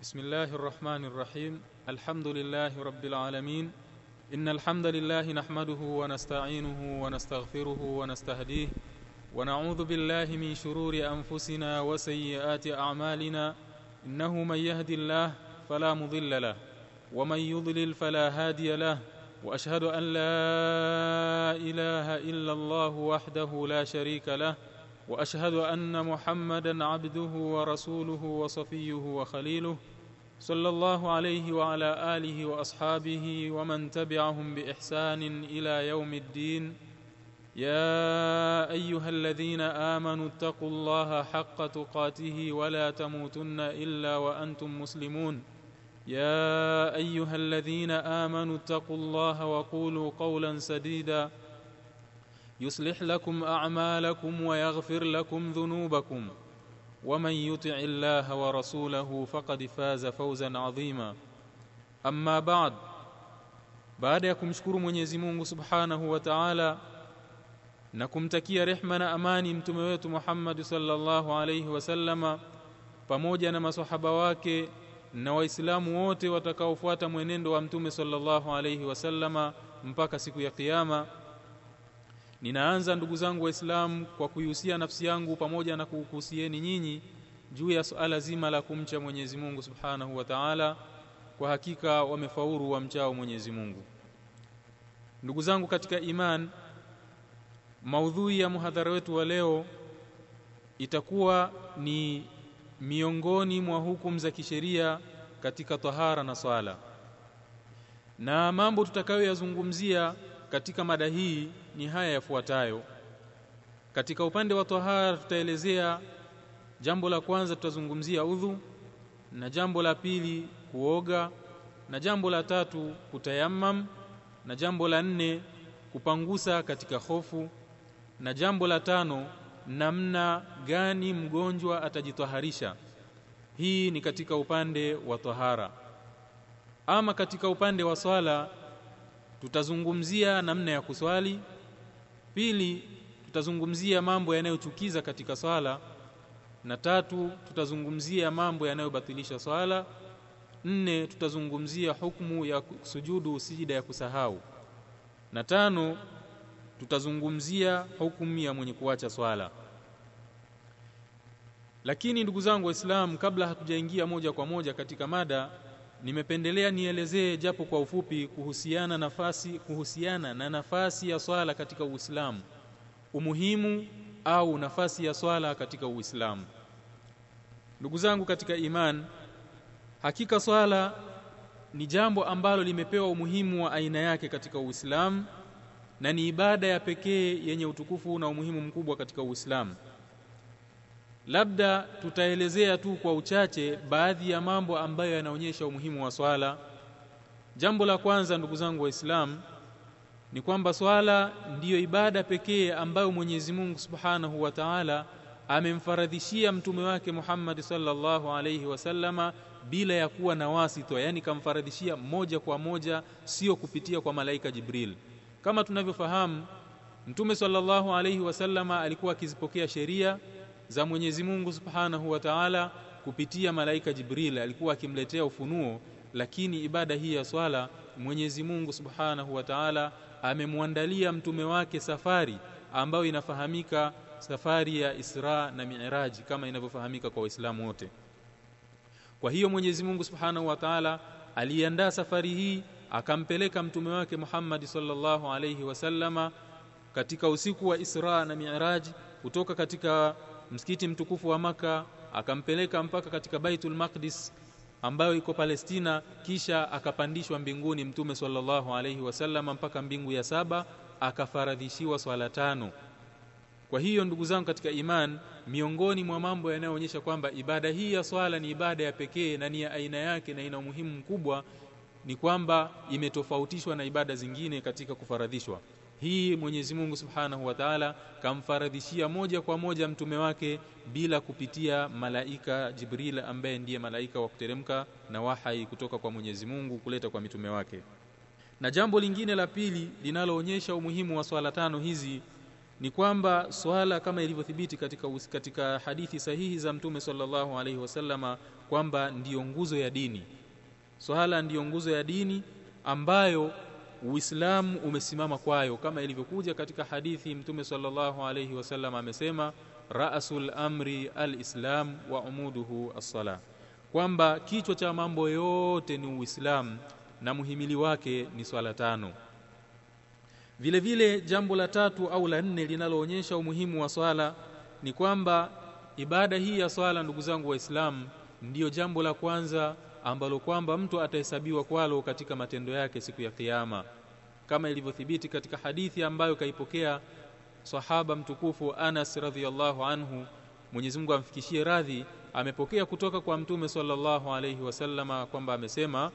بسم الله الرحمن الرحيم. الحمد لله رب العالمين. إن الحمد لله نحمده ونستعينه ونستغفره ونستهديه ونعوذ بالله من شرور أنفسنا وسيئات أعمالنا. إنه من يهدي الله فلا مضل له ومن يضلل فلا هادي له وأشهد أن لا إله إلا الله وحده لا شريك له وأشهد أن محمدا عبده ورسوله وصفيه وخليله صلى الله عليه وعلى آله وأصحابه ومن تبعهم بإحسان إلى يوم الدين. يا أيها الذين آمنوا اتقوا الله حق تقاته ولا تموتن إلا وأنتم مسلمون. يا أيها الذين آمنوا اتقوا الله وقولوا قولا سديدا. يصلح لكم أعمالكم ويغفر لكم ذنوبكم. ومن يطع الله ورسوله فقد فاز فوزا عظيما. أما بعد بعد يكم شكر من يزمون سبحانه وتعالى نكم تكي رحمة أماني متميت محمد صلى الله عليه وسلم pamoja na masohaba wake na ووتي wote منين mwenendo صلى الله عليه وسلم wasallama mpaka siku Ninaanza ndugu zangu waislamu kwa kuihusia nafsi yangu pamoja na kukuhusieni nyinyi juu ya suala zima la kumcha Mwenyezi Mungu Subhanahu wa Ta'ala. Kwa hakika wamefaulu wamchao Mwenyezi Mungu. Ndugu zangu katika iman maudhui ya muhadhara wetu wa leo itakuwa ni miongoni mwa hukumu za kisheria katika tahara na swala. Na mambo tutakayoyazungumzia katika mada hii ni haya yafuatayo. Katika upande wa tahara tutaelezea jambo la kwanza tutazungumzia udhu na jambo la pili kuoga na jambo la tatu kutayammam na jambo la nne kupangusa katika hofu na jambo la tano namna gani mgonjwa atajitaharisha. Hii ni katika upande wa tahara. Ama katika upande wa swala tutazungumzia namna ya kuswali pili tutazungumzia mambo yanayochukiza katika swala. Na tatu tutazungumzia mambo yanayobatilisha swala. Nne tutazungumzia hukumu ya sujudu sijida ya kusahau. Na tano tutazungumzia hukumu ya mwenye kuacha swala. Lakini ndugu zangu waislamu kabla hatujaingia moja kwa moja katika mada nimependelea nielezee japo kwa ufupi kuhusiana nafasi kuhusiana na nafasi ya swala katika Uislamu. Umuhimu au nafasi ya swala katika Uislamu. Ndugu zangu katika iman hakika swala ni jambo ambalo limepewa umuhimu wa aina yake katika Uislamu na ni ibada ya pekee yenye utukufu na umuhimu mkubwa katika Uislamu labda tutaelezea tu kwa uchache baadhi ya mambo ambayo yanaonyesha umuhimu wa swala. Jambo la kwanza ndugu zangu waislamu ni kwamba swala ndiyo ibada pekee ambayo Mwenyezi Mungu Subhanahu wa Ta'ala amemfaradhishia mtume wake Muhammad sallallahu alayhi wasallama bila ya kuwa na wasito yani kamfaradhishia moja kwa moja sio kupitia kwa malaika Jibril. Kama tunavyofahamu mtume sallallahu alayhi wasallama alikuwa akizipokea sheria za Mwenyezi Mungu Subhanahu wa Ta'ala kupitia malaika Jibril alikuwa akimletea ufunuo lakini ibada hii ya swala Mwenyezi Mungu Subhanahu wa Ta'ala amemwandalia mtume wake safari ambayo inafahamika safari ya Isra na Mi'raj kama inavyofahamika kwa Waislamu wote. Kwa hiyo Mwenyezi Mungu Subhanahu wa Ta'ala aliandaa safari hii akampeleka mtume wake Muhammad sallallahu alayhi wasallama katika usiku wa Isra na Mi'raj kutoka katika msikiti mtukufu wa maka akampeleka mpaka katika Baitul Maqdis ambayo iko Palestina kisha akapandishwa mbinguni mtume sallallahu alaihi wasallam mpaka mbingu ya saba akafaradhishiwa swala tano. Kwa hiyo ndugu zangu katika iman miongoni mwa mambo yanayoonyesha kwamba ibada hii ya swala ni ibada ya pekee na ni ya aina yake na ina umuhimu mkubwa ni kwamba imetofautishwa na ibada zingine katika kufaradhishwa hii Mwenyezi Mungu Subhanahu wa Ta'ala kamfaradhishia moja kwa moja mtume wake bila kupitia malaika Jibril ambaye ndiye malaika wa kuteremka na wahai kutoka kwa Mwenyezi Mungu kuleta kwa mitume wake. Na jambo lingine la pili linaloonyesha umuhimu wa swala tano hizi ni kwamba swala kama ilivyothibiti katika, katika hadithi sahihi za mtume sallallahu alaihi wasallama kwamba ndiyo nguzo ya dini swala ndiyo nguzo ya dini ambayo Uislamu umesimama kwayo kama ilivyokuja katika hadithi mtume sallallahu alaihi wasallam amesema ra'sul amri alislam wa umuduhu as-sala kwamba kichwa cha mambo yote ni Uislamu na muhimili wake ni swala tano. Vile vile jambo la tatu au la nne linaloonyesha umuhimu wa swala ni kwamba ibada hii ya swala ndugu zangu waislamu ndiyo jambo la kwanza ambalo kwamba mtu atahesabiwa kwalo katika matendo yake siku ya kiyama. Kama ilivyothibiti katika hadithi ambayo kaipokea sahaba mtukufu Anas radhiallahu anhu Mwenyezi Mungu amfikishie radhi amepokea kutoka kwa mtume sallallahu alayhi wasallama kwamba amesema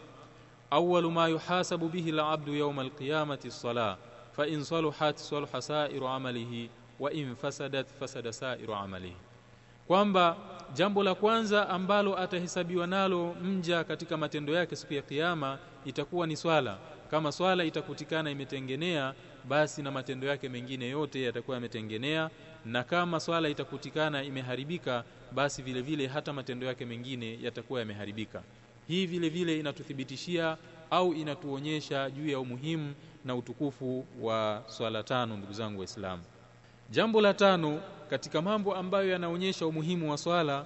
awwalu ma yuhasabu bihi al-abdu yawm al-qiyamati as-salah fa in saluhat salaha sa'iru amalihi wa in fasadat fasada sa'iru amalihi. Kwamba jambo la kwanza ambalo atahesabiwa nalo mja katika matendo yake siku ya kiyama itakuwa ni swala. Kama swala itakutikana imetengenea basi na matendo yake mengine yote yatakuwa yametengenea. Na kama swala itakutikana imeharibika basi vile vile hata matendo yake mengine yatakuwa yameharibika. Hii vile vile inatuthibitishia au inatuonyesha juu ya umuhimu na utukufu wa swala tano ndugu zangu waislamu jambo la tano katika mambo ambayo yanaonyesha umuhimu wa swala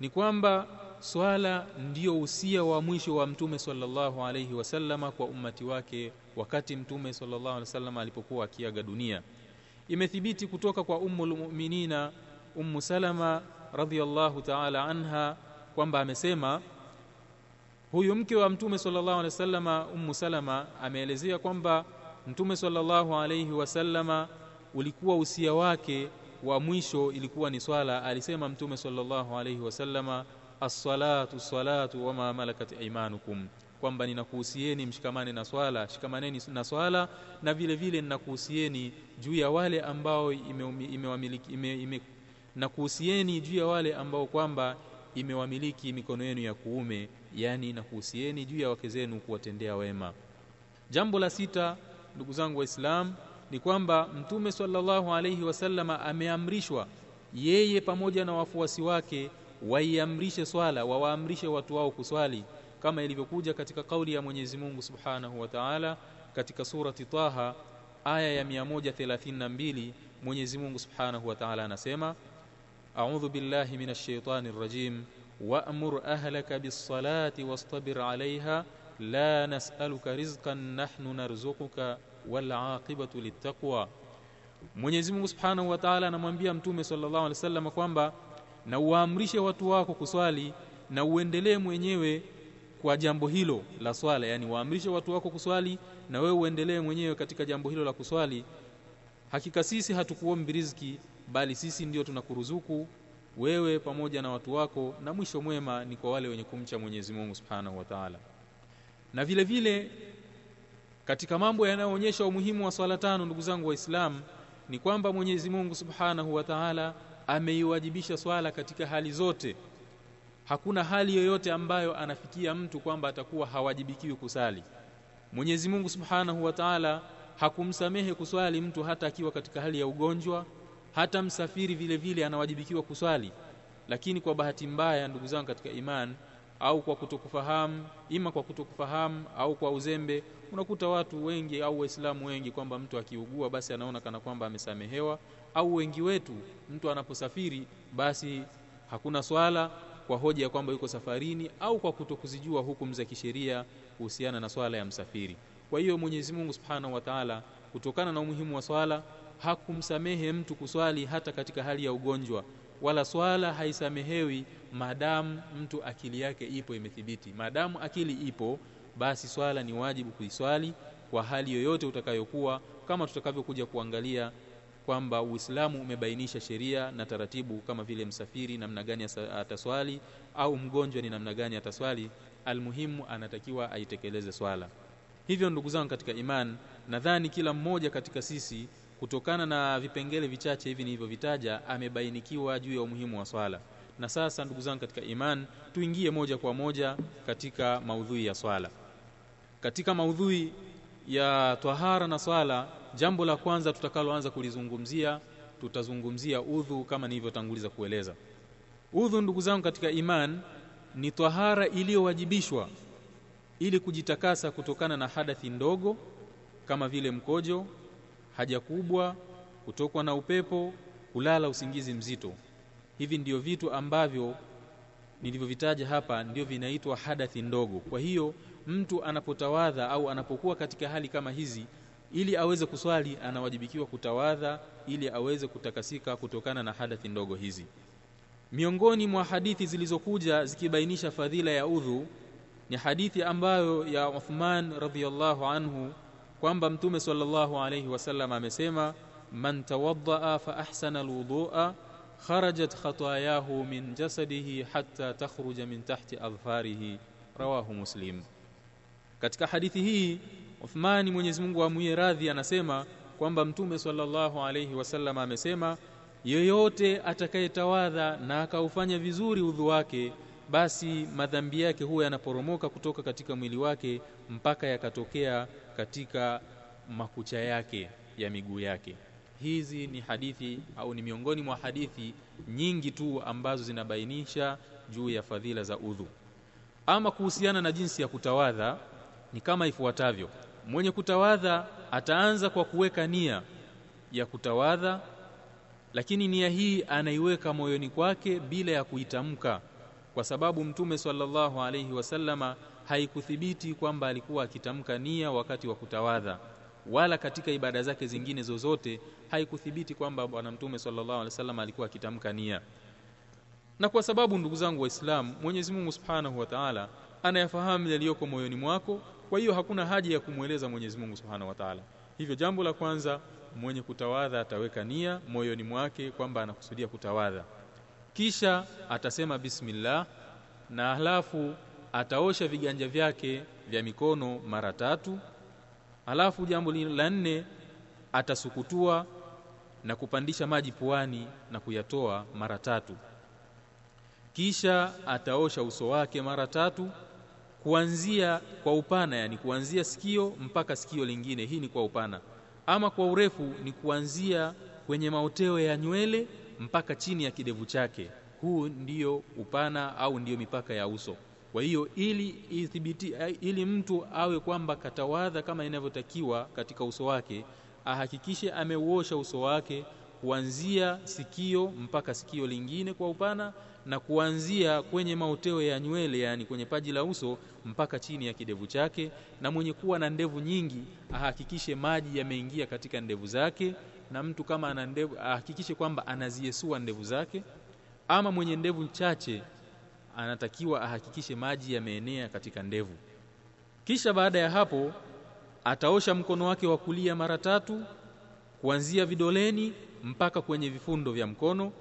ni kwamba swala ndiyo usia wa mwisho wa mtume sallallahu alayhi wasallama kwa ummati wake wakati mtume sallallahu alayhi wasallama alipokuwa akiaga dunia. Imethibiti kutoka kwa ummul mu'minina ummu salama radhiyallahu ta'ala anha kwamba amesema huyu mke wa mtume sallallahu alayhi wasallama ummu salama ameelezea kwamba mtume sallallahu alayhi wasallama ulikuwa usia wake wa mwisho ilikuwa ni swala alisema mtume sallallahu alayhi wasallama as-salatu salatu wama malakat aymanukum. Kwamba ninakuhusieni mshikamane na swala shikamaneni na swala na vile vile ninakuhusieni juu ya wale ambao imewamiliki ime, ime, ime, nakuhusieni juu ya wale ambao kwamba imewamiliki mikono yenu ya kuume yani nakuhusieni juu ya wake zenu kuwatendea wema. Jambo la sita ndugu zangu waislamu ni kwamba mtume sallallahu alayhi wasallama ameamrishwa yeye pamoja na wafuasi wake waiamrishe swala wawaamrishe watu wao kuswali kama ilivyokuja katika kauli ya Mwenyezi Mungu Subhanahu wa Ta'ala katika surati Taha aya ya 132 Mwenyezi Mungu Subhanahu wa Ta'ala anasema A'udhu billahi minash shaitani rrajim wa'mur ahlaka bis-salati wastabir 'alayha la nas'aluka rizqan nahnu narzuquka wal 'aqibatu Mwenyezi Mungu Subhanahu wa Ta'ala anamwambia Mtume sallallahu alaihi wasallam kwamba na uwaamrishe watu wako kuswali na uendelee mwenyewe kwa jambo hilo la swala. Yani waamrishe watu wako kuswali na wewe uendelee mwenyewe katika jambo hilo la kuswali. Hakika sisi hatukuombi riziki bali sisi ndio tunakuruzuku wewe pamoja na watu wako na mwisho mwema ni kwa wale wenye kumcha Mwenyezi Mungu Subhanahu wa Ta'ala. Na vile vile katika mambo yanayoonyesha umuhimu wa swala tano ndugu zangu waislamu ni kwamba Mwenyezi Mungu Subhanahu wa Ta'ala ameiwajibisha swala katika hali zote. Hakuna hali yoyote ambayo anafikia mtu kwamba atakuwa hawajibikiwi kusali. Mwenyezi Mungu Subhanahu wa Ta'ala hakumsamehe kuswali mtu hata akiwa katika hali ya ugonjwa hata msafiri vile vile anawajibikiwa kuswali. Lakini kwa bahati mbaya ndugu zangu katika iman au kwa kutokufahamu ima kwa kutokufahamu au kwa uzembe unakuta watu wengi au waislamu wengi kwamba mtu akiugua basi anaona kana kwamba amesamehewa au wengi wetu mtu anaposafiri basi hakuna swala kwa hoja ya kwamba yuko safarini au kwa kutokuzijua hukumu za kisheria kuhusiana na swala ya msafiri. Kwa hiyo Mwenyezi Mungu Subhanahu wa Ta'ala kutokana na umuhimu wa swala hakumsamehe mtu kuswali hata katika hali ya ugonjwa wala swala haisamehewi maadamu mtu akili yake ipo imethibiti. Maadamu akili ipo basi swala ni wajibu kuiswali kwa hali yoyote utakayokuwa kama tutakavyokuja kuangalia kwamba Uislamu umebainisha sheria na taratibu kama vile msafiri namna gani ataswali au mgonjwa ni namna gani ataswali almuhimu anatakiwa aitekeleze swala. Hivyo ndugu zangu katika iman nadhani kila mmoja katika sisi kutokana na vipengele vichache hivi nilivyovitaja amebainikiwa juu ya umuhimu wa swala. Na sasa ndugu zangu katika iman tuingie moja kwa moja katika maudhui ya swala. Katika maudhui ya twahara na swala jambo la kwanza tutakaloanza kulizungumzia tutazungumzia udhu kama nilivyotanguliza kueleza. Udhu ndugu zangu katika iman ni twahara iliyowajibishwa ili kujitakasa kutokana na hadathi ndogo kama vile mkojo haja kubwa kutokwa na upepo kulala usingizi mzito. Hivi ndio vitu ambavyo nilivyovitaja hapa ndio vinaitwa hadathi ndogo. Kwa hiyo mtu anapotawadha au anapokuwa katika hali kama hizi ili aweze kuswali anawajibikiwa kutawadha ili aweze kutakasika kutokana na hadathi ndogo hizi. Miongoni mwa hadithi zilizokuja zikibainisha fadhila ya udhu ni hadithi ambayo ya Uthman radhiyallahu anhu kwamba mtume sallallahu alayhi wasallam amesema man tawaddaa fa ahsana alwudu'a kharajat khatayahu min jasadihi hatta takhruja min tahti adfarihi rawahu muslim. Katika hadithi hii Uthmani Mwenyezi Mungu amwie radhi anasema kwamba mtume sallallahu alayhi wasallam amesema yoyote atakayetawadha na akaufanya vizuri udhu wake basi madhambi yake huwa yanaporomoka kutoka katika mwili wake mpaka yakatokea katika makucha yake ya miguu yake. Hizi ni hadithi au ni miongoni mwa hadithi nyingi tu ambazo zinabainisha juu ya fadhila za udhu. Ama kuhusiana na jinsi ya kutawadha ni kama ifuatavyo. Mwenye kutawadha ataanza kwa kuweka nia ya kutawadha lakini nia hii anaiweka moyoni kwake bila ya kuitamka. Kwa sababu mtume sallallahu alayhi wasallama haikuthibiti kwamba alikuwa akitamka nia wakati wa kutawadha wala katika ibada zake zingine zozote haikuthibiti kwamba bwana mtume sallallahu alaihi wasallam alikuwa akitamka nia. Na kwa sababu ndugu zangu waislamu Mwenyezi Mungu Subhanahu wa Ta'ala anayafahamu yaliyoko moyoni mwako kwa hiyo hakuna haja ya kumweleza Mwenyezi Mungu Subhanahu wa Ta'ala. Hivyo jambo la kwanza mwenye kutawadha ataweka nia moyoni mwake kwamba anakusudia kutawadha. Kisha atasema bismillah na halafu ataosha viganja vyake vya mikono mara tatu halafu jambo la nne atasukutua na kupandisha maji puani na kuyatoa mara tatu. Kisha ataosha uso wake mara tatu kuanzia kwa upana yani kuanzia sikio mpaka sikio lingine. Hii ni kwa upana. Ama kwa urefu ni kuanzia kwenye maoteo ya nywele mpaka chini ya kidevu chake. Huu ndiyo upana au ndiyo mipaka ya uso kwa hiyo ili ithibiti, ili mtu awe kwamba katawadha kama inavyotakiwa katika uso wake ahakikishe ameuosha uso wake kuanzia sikio mpaka sikio lingine kwa upana na kuanzia kwenye maoteo ya nywele yani kwenye paji la uso mpaka chini ya kidevu chake. Na mwenye kuwa na ndevu nyingi ahakikishe maji yameingia katika ndevu zake. Na mtu kama ana ndevu ahakikishe kwamba anaziesua ndevu zake. Ama mwenye ndevu chache anatakiwa ahakikishe maji yameenea katika ndevu. Kisha baada ya hapo ataosha mkono wake wa kulia mara tatu kuanzia vidoleni mpaka kwenye vifundo vya mkono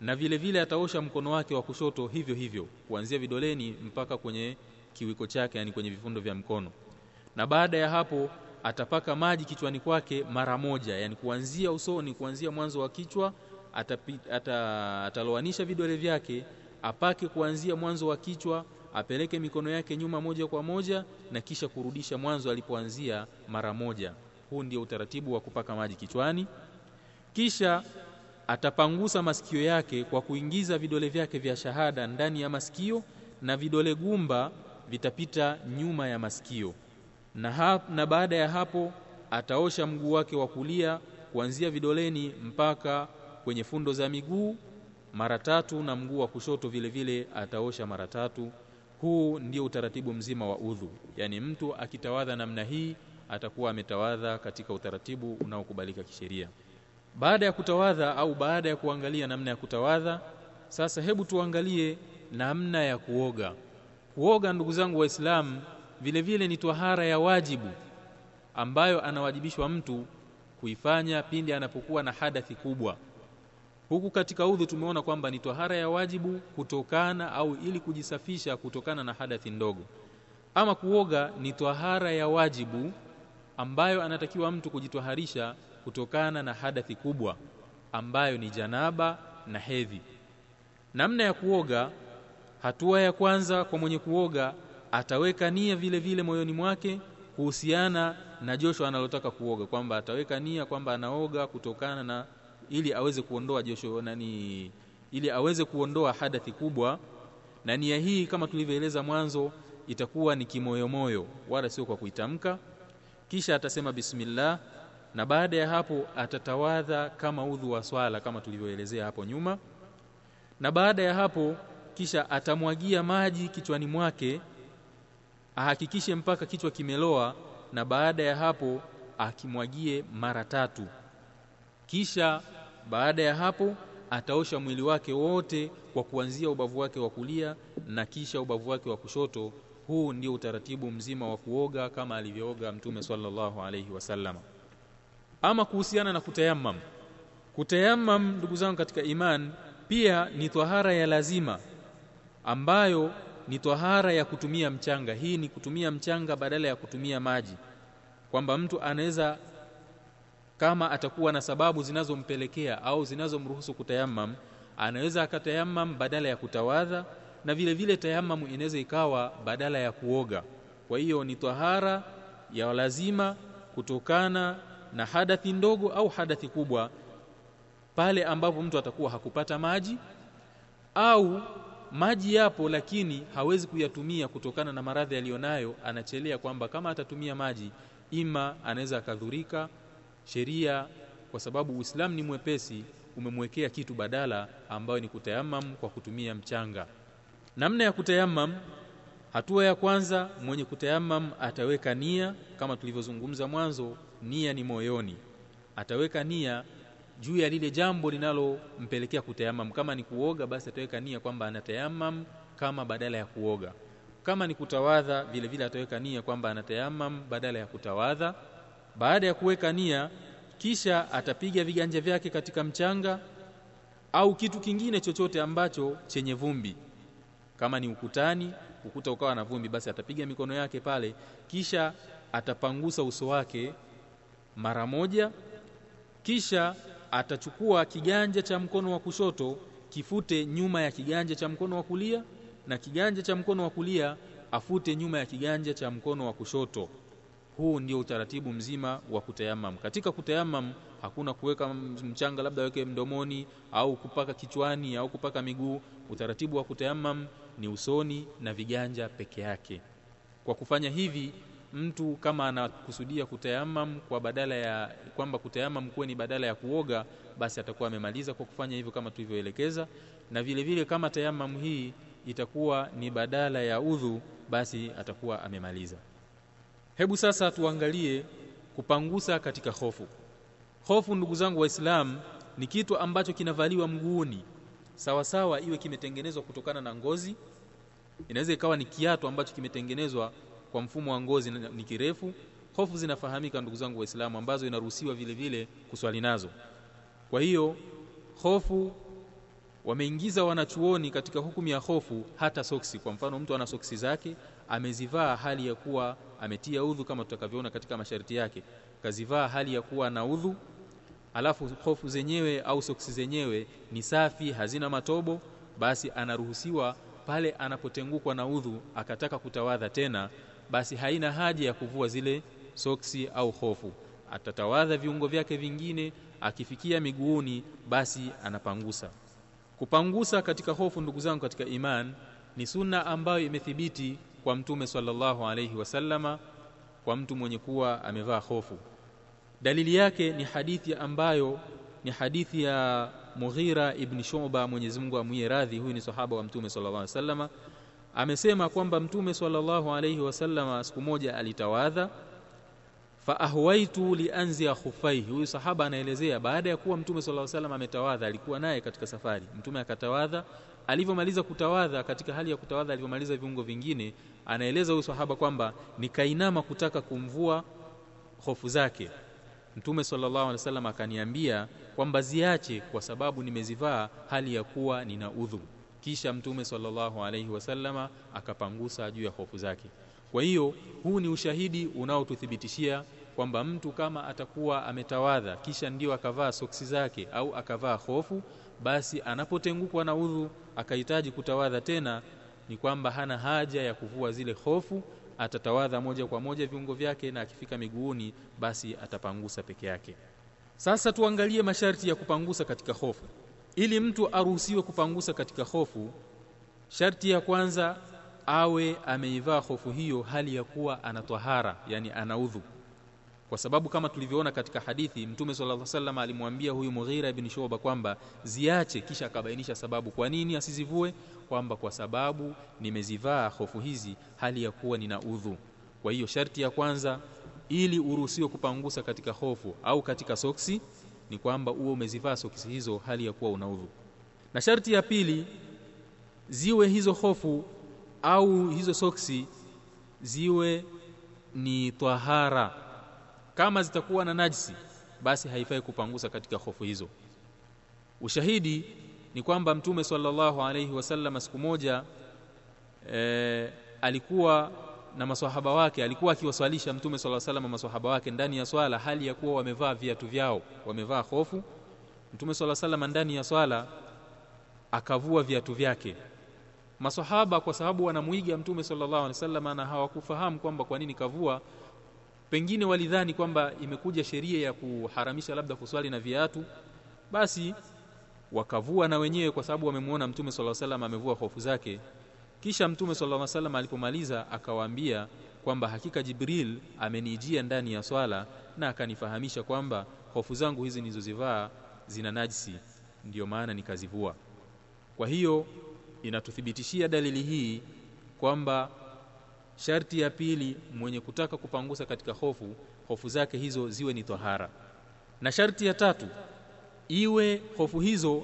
na vile vile ataosha mkono wake wa kushoto hivyo hivyo kuanzia vidoleni mpaka kwenye kiwiko chake yani kwenye vifundo vya mkono. Na baada ya hapo atapaka maji kichwani kwake mara moja yani kuanzia usoni kuanzia mwanzo wa kichwa atapi, ata, ataloanisha vidole vyake apake kuanzia mwanzo wa kichwa apeleke mikono yake nyuma moja kwa moja na kisha kurudisha mwanzo alipoanzia mara moja. Huu ndio utaratibu wa kupaka maji kichwani. Kisha atapangusa masikio yake kwa kuingiza vidole vyake vya shahada ndani ya masikio na vidole gumba vitapita nyuma ya masikio. Na, hap, na baada ya hapo ataosha mguu wake wa kulia kuanzia vidoleni mpaka kwenye fundo za miguu mara tatu na mguu wa kushoto vile vile ataosha mara tatu. Huu ndio utaratibu mzima wa udhu. Yaani mtu akitawadha namna hii atakuwa ametawadha katika utaratibu unaokubalika kisheria. Baada ya kutawadha au baada ya kuangalia namna ya kutawadha sasa hebu tuangalie namna ya kuoga. Kuoga ndugu zangu waislamu vile vile ni twahara ya wajibu ambayo anawajibishwa mtu kuifanya pindi anapokuwa na hadathi kubwa huku katika udhu tumeona kwamba ni twahara ya wajibu kutokana au ili kujisafisha kutokana na hadathi ndogo. Ama kuoga ni twahara ya wajibu ambayo anatakiwa mtu kujitwaharisha kutokana na hadathi kubwa ambayo ni janaba na hedhi. Namna ya kuoga hatua ya kwanza kwa mwenye kuoga ataweka nia vile vile moyoni mwake kuhusiana na josho analotaka kuoga kwamba ataweka nia kwamba anaoga kutokana na ili aweze kuondoa josho nani ili aweze kuondoa hadathi kubwa. Na nia hii kama tulivyoeleza mwanzo itakuwa ni kimoyomoyo wala sio kwa kuitamka. Kisha atasema bismillah na baada ya hapo atatawadha kama udhu wa swala kama tulivyoelezea hapo nyuma. Na baada ya hapo kisha atamwagia maji kichwani mwake ahakikishe mpaka kichwa kimeloa na baada ya hapo akimwagie mara tatu. Kisha baada ya hapo ataosha mwili wake wote kwa kuanzia ubavu wake wa kulia na kisha ubavu wake wa kushoto. Huu ndio utaratibu mzima wa kuoga kama alivyooga mtume sallallahu alayhi wasallam ama kuhusiana na kutayamam, kutayamam ndugu zangu katika iman pia ni twahara ya lazima ambayo ni twahara ya kutumia mchanga. Hii ni kutumia mchanga badala ya kutumia maji. Kwamba mtu anaweza kama atakuwa na sababu zinazompelekea au zinazomruhusu kutayamam anaweza akatayamam badala ya kutawadha na vile vile tayamamu inaweza ikawa badala ya kuoga. Kwa hiyo ni tahara ya lazima kutokana na hadathi ndogo au hadathi kubwa pale ambapo mtu atakuwa hakupata maji au maji yapo lakini hawezi kuyatumia kutokana na maradhi aliyonayo anachelea kwamba kama atatumia maji ima anaweza akadhurika sheria kwa sababu Uislamu ni mwepesi umemwekea kitu badala ambayo ni kutayamam kwa kutumia mchanga. Namna ya kutayamam hatua ya kwanza mwenye kutayamam ataweka nia kama tulivyozungumza mwanzo nia ni moyoni. Ataweka nia juu ya lile jambo linalompelekea kutayamam kama ni kuoga basi ataweka nia kwamba anatayamam kama badala ya kuoga. Kama ni kutawadha vile vile ataweka nia kwamba anatayamam badala ya kutawadha baada ya kuweka nia kisha atapiga viganja vyake katika mchanga au kitu kingine chochote ambacho chenye vumbi. Kama ni ukutani ukuta ukawa na vumbi basi atapiga mikono yake pale kisha atapangusa uso wake mara moja kisha atachukua kiganja cha mkono wa kushoto kifute nyuma ya kiganja cha mkono wa kulia na kiganja cha mkono wa kulia afute nyuma ya kiganja cha mkono wa kushoto huu ndio utaratibu mzima wa kutayamam. Katika kutayamam hakuna kuweka mchanga labda weke mdomoni au kupaka kichwani au kupaka miguu. Utaratibu wa kutayamam ni usoni na viganja peke yake. Kwa kufanya hivi mtu kama anakusudia kutayamam kwa badala ya kwamba kutayamam kuwe ni badala ya kuoga basi atakuwa amemaliza kwa kufanya hivyo kama tulivyoelekeza. Na vile vile kama tayamam hii itakuwa ni badala ya udhu basi atakuwa amemaliza hebu sasa tuangalie kupangusa katika hofu. Hofu ndugu zangu waislamu ni kitu ambacho kinavaliwa mguuni. Sawa sawa iwe kimetengenezwa kutokana na ngozi. Inaweza ikawa ni kiatu ambacho kimetengenezwa kwa mfumo wa ngozi ni kirefu. Hofu zinafahamika ndugu zangu waislamu ambazo inaruhusiwa vile vile kuswali nazo. Kwa hiyo hofu wameingiza wanachuoni katika hukumu ya hofu hata soksi. Kwa mfano mtu ana soksi zake amezivaa hali ya kuwa ametia udhu kama tutakavyoona katika masharti yake. Kazivaa hali ya kuwa na udhu alafu hofu zenyewe au soksi zenyewe ni safi hazina matobo basi anaruhusiwa pale anapotengukwa na udhu akataka kutawadha tena basi haina haja ya kuvua zile soksi au hofu. Atatawadha viungo vyake vingine akifikia miguuni basi anapangusa. Kupangusa katika hofu ndugu zangu katika iman ni sunna ambayo imethibiti kwa mtume sallallahu alayhi wasallama kwa mtu mwenye kuwa amevaa hofu. Dalili yake ni hadithi ambayo ni hadithi ya Mughira ibn Shu'ba Mwenyezi Mungu amwie radhi huyu ni sahaba wa mtume sallallahu alayhi wasallama amesema kwamba mtume sallallahu alayhi wasallama siku moja alitawadha fa ahwaitu lianzia khufaihi. Huyu sahaba anaelezea baada ya kuwa mtume sallallahu alayhi wasallam ametawadha alikuwa naye katika safari. Mtume akatawadha alivyomaliza kutawadha katika hali ya kutawadha alivyomaliza viungo vingine anaeleza huyu sahaba kwamba nikainama kutaka kumvua hofu zake. Mtume sallallahu alaihi wasallam akaniambia kwamba ziache kwa sababu nimezivaa hali ya kuwa nina udhu. Kisha mtume sallallahu alaihi wasallama akapangusa juu ya hofu zake. Kwa hiyo huu ni ushahidi unaotuthibitishia kwamba mtu kama atakuwa ametawadha kisha ndio akavaa soksi zake au akavaa hofu basi anapotengukwa na udhu akahitaji kutawadha tena ni kwamba hana haja ya kuvua zile hofu atatawadha moja kwa moja viungo vyake na akifika miguuni basi atapangusa peke yake. Sasa tuangalie masharti ya kupangusa katika hofu. Ili mtu aruhusiwe kupangusa katika hofu sharti ya kwanza awe ameivaa hofu hiyo hali ya kuwa ana twahara yani ana udhu kwa sababu kama tulivyoona katika hadithi mtume sallallahu alaihi wasallam alimwambia huyu Mughira ibn Shuba kwamba ziache kisha akabainisha sababu. Kwa nini asizivue? Kwamba kwa sababu nimezivaa hofu hizi hali ya kuwa nina udhu. Kwa hiyo sharti ya kwanza ili uruhusiwe kupangusa katika hofu au katika soksi ni kwamba uwe umezivaa soksi hizo hali ya kuwa una udhu. Na sharti ya pili ziwe hizo hofu au hizo soksi ziwe ni tahara kama zitakuwa na najisi basi haifai kupangusa katika hofu hizo. Ushahidi ni kwamba mtume sallallahu alayhi wasallam siku moja e, alikuwa na maswahaba wake alikuwa akiwaswalisha mtume sallallahu alayhi wasallam maswahaba wake ndani ya swala hali ya kuwa wamevaa viatu vyao wamevaa hofu. Mtume sallallahu alayhi wasallam ndani ya swala akavua viatu vyake. Maswahaba kwa sababu wanamuiga mtume sallallahu alayhi wasallam na hawakufahamu kwamba kwa nini kavua pengine walidhani kwamba imekuja sheria ya kuharamisha labda kuswali na viatu basi wakavua na wenyewe kwa sababu wamemwona mtume sallallahu wasallam amevua hofu zake. Kisha mtume sallallahu wasallam alipomaliza akawaambia kwamba hakika Jibril amenijia ndani ya swala na akanifahamisha kwamba hofu zangu hizi nilizozivaa zina najisi ndiyo maana nikazivua. Kwa hiyo inatuthibitishia dalili hii kwamba sharti ya pili mwenye kutaka kupangusa katika hofu hofu zake hizo ziwe ni tohara. Na sharti ya tatu iwe hofu hizo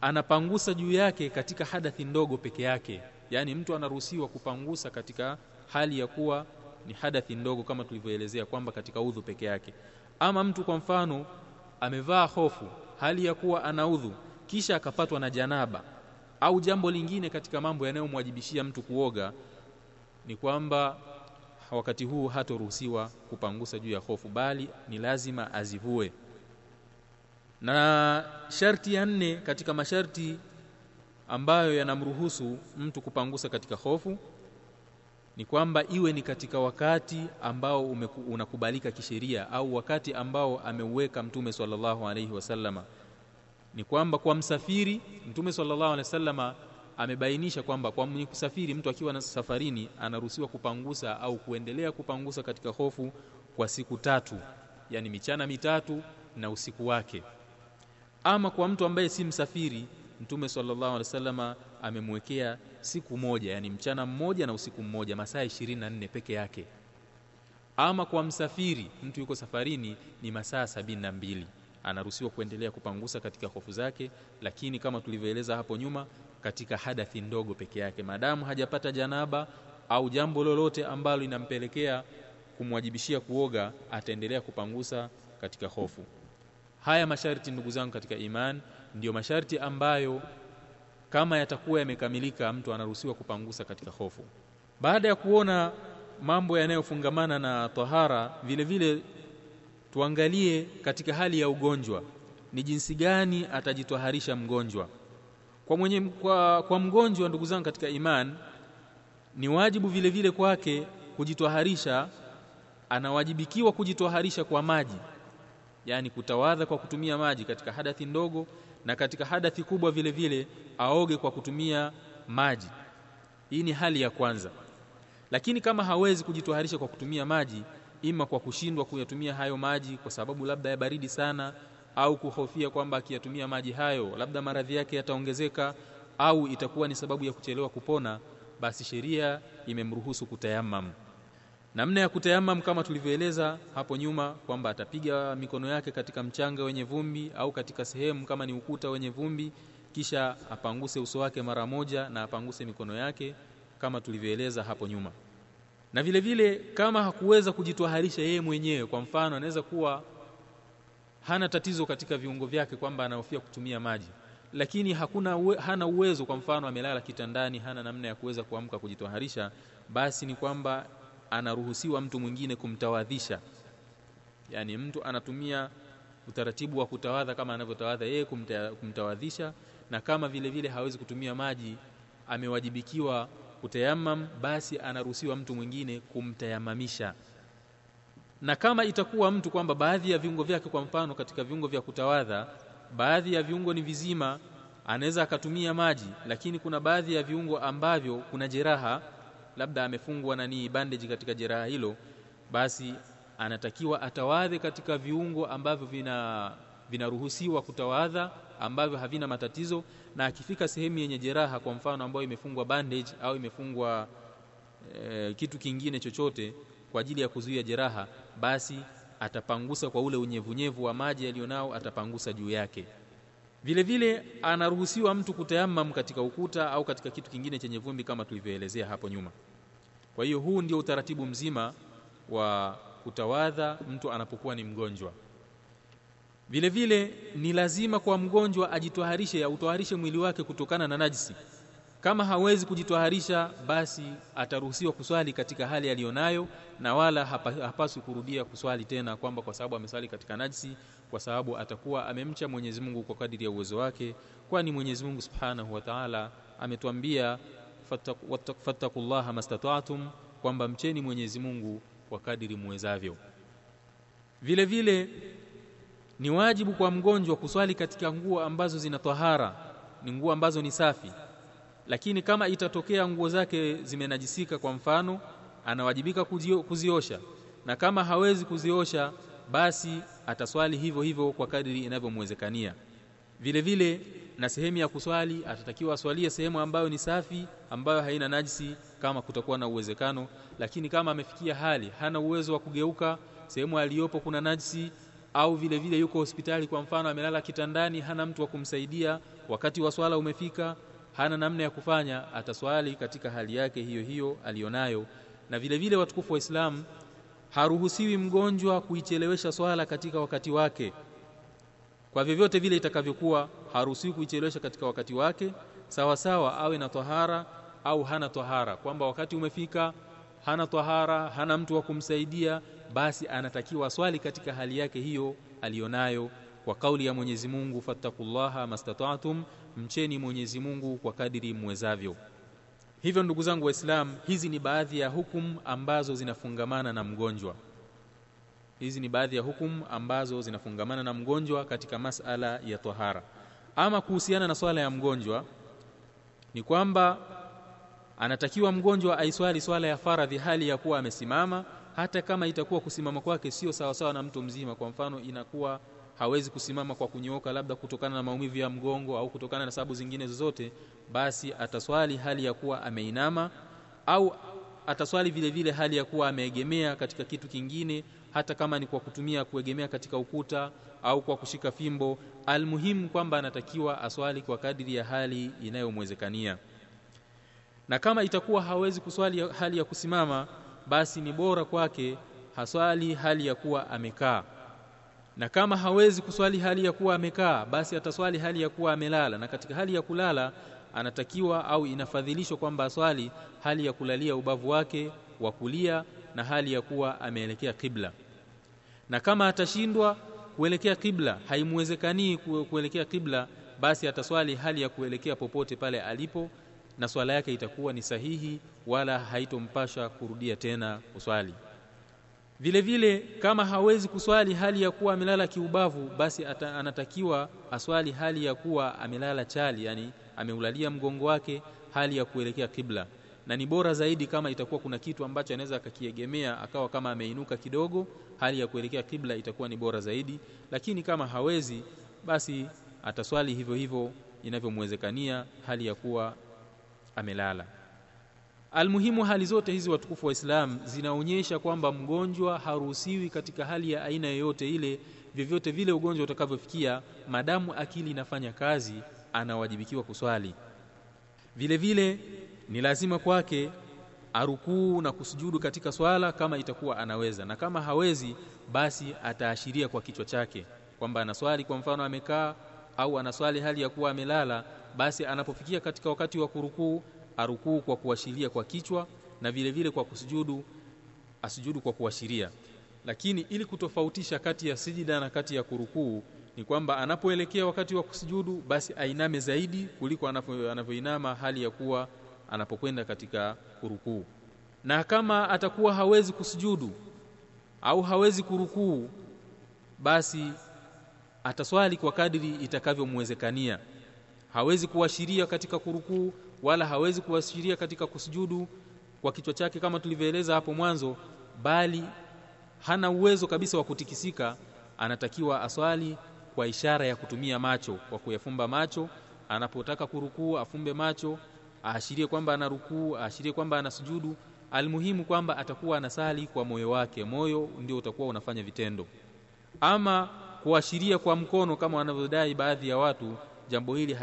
anapangusa juu yake katika hadathi ndogo peke yake. Yaani mtu anaruhusiwa kupangusa katika hali ya kuwa ni hadathi ndogo kama tulivyoelezea kwamba katika udhu peke yake. Ama mtu kwa mfano amevaa hofu hali ya kuwa ana udhu kisha akapatwa na janaba au jambo lingine katika mambo yanayomwajibishia mtu kuoga ni kwamba wakati huu hatoruhusiwa kupangusa juu ya hofu bali ni lazima azivue. Na sharti ya nne katika masharti ambayo yanamruhusu mtu kupangusa katika hofu ni kwamba iwe ni katika wakati ambao umeku, unakubalika kisheria au wakati ambao ameuweka mtume sallallahu alaihi wasallama ni kwamba kwa msafiri mtume sallallahu alaihi wasallama amebainisha kwamba kwa mwenye kusafiri mtu akiwa na safarini anaruhusiwa kupangusa au kuendelea kupangusa katika hofu kwa siku tatu yani michana mitatu na usiku wake. Ama kwa mtu ambaye si msafiri mtume sallallahu alaihi wasallama amemwekea siku moja yani mchana mmoja na usiku mmoja masaa 24 peke yake. Ama kwa msafiri mtu yuko safarini ni masaa sabini na mbili. Anaruhusiwa kuendelea kupangusa katika hofu zake lakini kama tulivyoeleza hapo nyuma katika hadathi ndogo peke yake. Maadamu hajapata janaba au jambo lolote ambalo linampelekea kumwajibishia kuoga ataendelea kupangusa katika hofu. Haya masharti ndugu zangu katika iman ndiyo masharti ambayo kama yatakuwa yamekamilika mtu anaruhusiwa kupangusa katika hofu. Baada ya kuona mambo yanayofungamana na tahara vile vile tuangalie katika hali ya ugonjwa. Ni jinsi gani atajitwaharisha mgonjwa kwa mwenye kwa, kwa mgonjwa ndugu zangu katika iman ni wajibu vile vile kwake kujitwaharisha anawajibikiwa kujitwaharisha kwa maji. Yani kutawadha kwa kutumia maji katika hadathi ndogo na katika hadathi kubwa vile vile aoge kwa kutumia maji. Hii ni hali ya kwanza. Lakini kama hawezi kujitwaharisha kwa kutumia maji ima kwa kushindwa kuyatumia hayo maji kwa sababu labda ya baridi sana au kuhofia kwamba akiyatumia maji hayo labda maradhi yake yataongezeka au itakuwa ni sababu ya kuchelewa kupona basi sheria imemruhusu kutayamam. Namna ya kutayamam kama tulivyoeleza hapo nyuma kwamba atapiga mikono yake katika mchanga wenye vumbi au katika sehemu kama ni ukuta wenye vumbi kisha apanguse uso wake mara moja na apanguse mikono yake kama tulivyoeleza hapo nyuma. Na vile vile kama hakuweza kujitwaharisha yeye mwenyewe kwa mfano anaweza kuwa hana tatizo katika viungo vyake kwamba anahofia kutumia maji. Lakini hakuna uwe, hana uwezo kwa mfano amelala kitandani hana namna ya kuweza kuamka kujitoharisha basi ni kwamba anaruhusiwa mtu mwingine kumtawadhisha. Yani mtu anatumia utaratibu wa kutawadha kama anavyotawadha yeye kumta, kumtawadhisha na kama vile vile hawezi kutumia maji amewajibikiwa kutayamam basi anaruhusiwa mtu mwingine kumtayamamisha na kama itakuwa mtu kwamba baadhi ya viungo vyake kwa mfano katika viungo vya kutawadha baadhi ya viungo ni vizima anaweza akatumia maji lakini kuna baadhi ya viungo ambavyo kuna jeraha labda amefungwa nani bandage katika jeraha hilo basi anatakiwa atawadhe katika viungo ambavyo vina vinaruhusiwa kutawadha ambavyo havina matatizo na akifika sehemu yenye jeraha kwa mfano ambayo imefungwa bandage au imefungwa e, kitu kingine chochote kwa ajili ya kuzuia jeraha basi atapangusa kwa ule unyevunyevu wa maji yaliyonao atapangusa juu yake. Vile vile anaruhusiwa mtu kutayamam katika ukuta au katika kitu kingine chenye vumbi kama tulivyoelezea hapo nyuma. Kwa hiyo huu ndio utaratibu mzima wa kutawadha mtu anapokuwa ni mgonjwa. Vile vile ni lazima kwa mgonjwa ajitwaharishe autoharishe mwili wake kutokana na najisi kama hawezi kujitwaharisha basi ataruhusiwa kuswali katika hali aliyonayo na wala hapaswi kurudia kuswali tena kwamba kwa sababu ameswali katika najisi kwa sababu atakuwa amemcha Mwenyezi Mungu kwa kadiri ya uwezo wake kwani Mwenyezi Mungu Subhanahu wa Ta'ala ametuambia fattaqullaha mastata'tum kwamba mcheni Mwenyezi Mungu kwa kadiri muwezavyo. Vile vile ni wajibu kwa mgonjwa kuswali katika nguo ambazo zina tahara ni nguo ambazo ni safi lakini kama itatokea nguo zake zimenajisika kwa mfano anawajibika kuzio, kuziosha. Na kama hawezi kuziosha basi ataswali hivyo hivyo kwa kadiri inavyomwezekania. Vile vile na sehemu ya kuswali atatakiwa aswalie sehemu ambayo ni safi ambayo haina najisi kama kutakuwa na uwezekano. Lakini kama amefikia hali hana uwezo wa kugeuka sehemu aliyopo kuna najisi au vile vile yuko hospitali kwa mfano amelala kitandani hana mtu wa kumsaidia wakati wa swala umefika hana namna ya kufanya ataswali katika hali yake hiyo hiyo alionayo. Na vile vile watukufu wa Islam haruhusiwi mgonjwa kuichelewesha swala katika wakati wake. Kwa vyovyote vile itakavyokuwa haruhusiwi kuichelewesha katika wakati wake sawa sawa awe na tahara au hana tahara kwamba wakati umefika hana tahara hana mtu wa kumsaidia basi anatakiwa swali katika hali yake hiyo alionayo. Kwa kauli ya Mwenyezi Mungu fattaqullaha mastata'tum mcheni Mwenyezi Mungu kwa kadiri mwezavyo. Hivyo ndugu zangu waislamu hizi ni baadhi ya hukum ambazo zinafungamana na mgonjwa. Hizi ni baadhi ya hukum ambazo zinafungamana na mgonjwa katika masala ya tahara. Ama kuhusiana na swala ya mgonjwa ni kwamba anatakiwa mgonjwa aiswali swala ya faradhi hali ya kuwa amesimama hata kama itakuwa kusimama kwake sio sawa sawa na mtu mzima. Kwa mfano inakuwa hawezi kusimama kwa kunyooka labda kutokana na maumivu ya mgongo au kutokana na sababu zingine zozote basi ataswali hali ya kuwa ameinama au ataswali vile vile hali ya kuwa ameegemea katika kitu kingine hata kama ni kwa kutumia kuegemea katika ukuta au kwa kushika fimbo. Almuhimu kwamba anatakiwa aswali kwa kadiri ya hali inayomwezekania. Na kama itakuwa hawezi kuswali hali ya kusimama basi ni bora kwake haswali hali ya kuwa amekaa na kama hawezi kuswali hali ya kuwa amekaa basi ataswali hali ya kuwa amelala. Na katika hali ya kulala anatakiwa au inafadhilishwa kwamba aswali hali ya kulalia ubavu wake wa kulia na hali ya kuwa ameelekea kibla. Na kama atashindwa kuelekea kibla haimwezekanii kuelekea kibla basi ataswali hali ya kuelekea popote pale alipo na swala yake itakuwa ni sahihi wala haitompasha kurudia tena kuswali vile vile kama hawezi kuswali hali ya kuwa amelala kiubavu basi ata, anatakiwa aswali hali ya kuwa amelala chali yani ameulalia mgongo wake hali ya kuelekea kibla. Na ni bora zaidi kama itakuwa kuna kitu ambacho anaweza akakiegemea akawa kama ameinuka kidogo hali ya kuelekea kibla itakuwa ni bora zaidi. Lakini kama hawezi basi ataswali hivyo hivyo inavyomwezekania hali ya kuwa amelala Almuhimu hali zote hizi watukufu wa Islam zinaonyesha kwamba mgonjwa haruhusiwi katika hali ya aina yoyote ile vyovyote vile ugonjwa utakavyofikia madamu akili inafanya kazi anawajibikiwa kuswali. Vile vile ni lazima kwake arukuu na kusujudu katika swala kama itakuwa anaweza na kama hawezi basi ataashiria kwa kichwa chake kwamba anaswali. Kwa mfano amekaa au anaswali hali ya kuwa amelala basi anapofikia katika wakati wa kurukuu arukuu kwa kuashiria kwa kichwa na vile vile kwa kusujudu asujudu kwa kuashiria. Lakini ili kutofautisha kati ya sijida na kati ya kurukuu ni kwamba anapoelekea wakati wa kusujudu basi ainame zaidi kuliko anavyoinama hali ya kuwa anapokwenda katika kurukuu. Na kama atakuwa hawezi kusujudu au hawezi kurukuu basi ataswali kwa kadiri itakavyomwezekania hawezi kuashiria katika kurukuu wala hawezi kuashiria katika kusujudu kwa kichwa chake kama tulivyoeleza hapo mwanzo bali hana uwezo kabisa wa kutikisika. Anatakiwa aswali kwa ishara ya kutumia macho kwa kuyafumba macho. Anapotaka kurukuu afumbe macho aashirie kwamba ana rukuu aashirie kwamba ana sujudu. Almuhimu kwamba atakuwa anasali kwa moyo wake. Moyo ndio utakuwa unafanya vitendo. Ama kuashiria kwa mkono kama wanavyodai baadhi ya watu jambo hili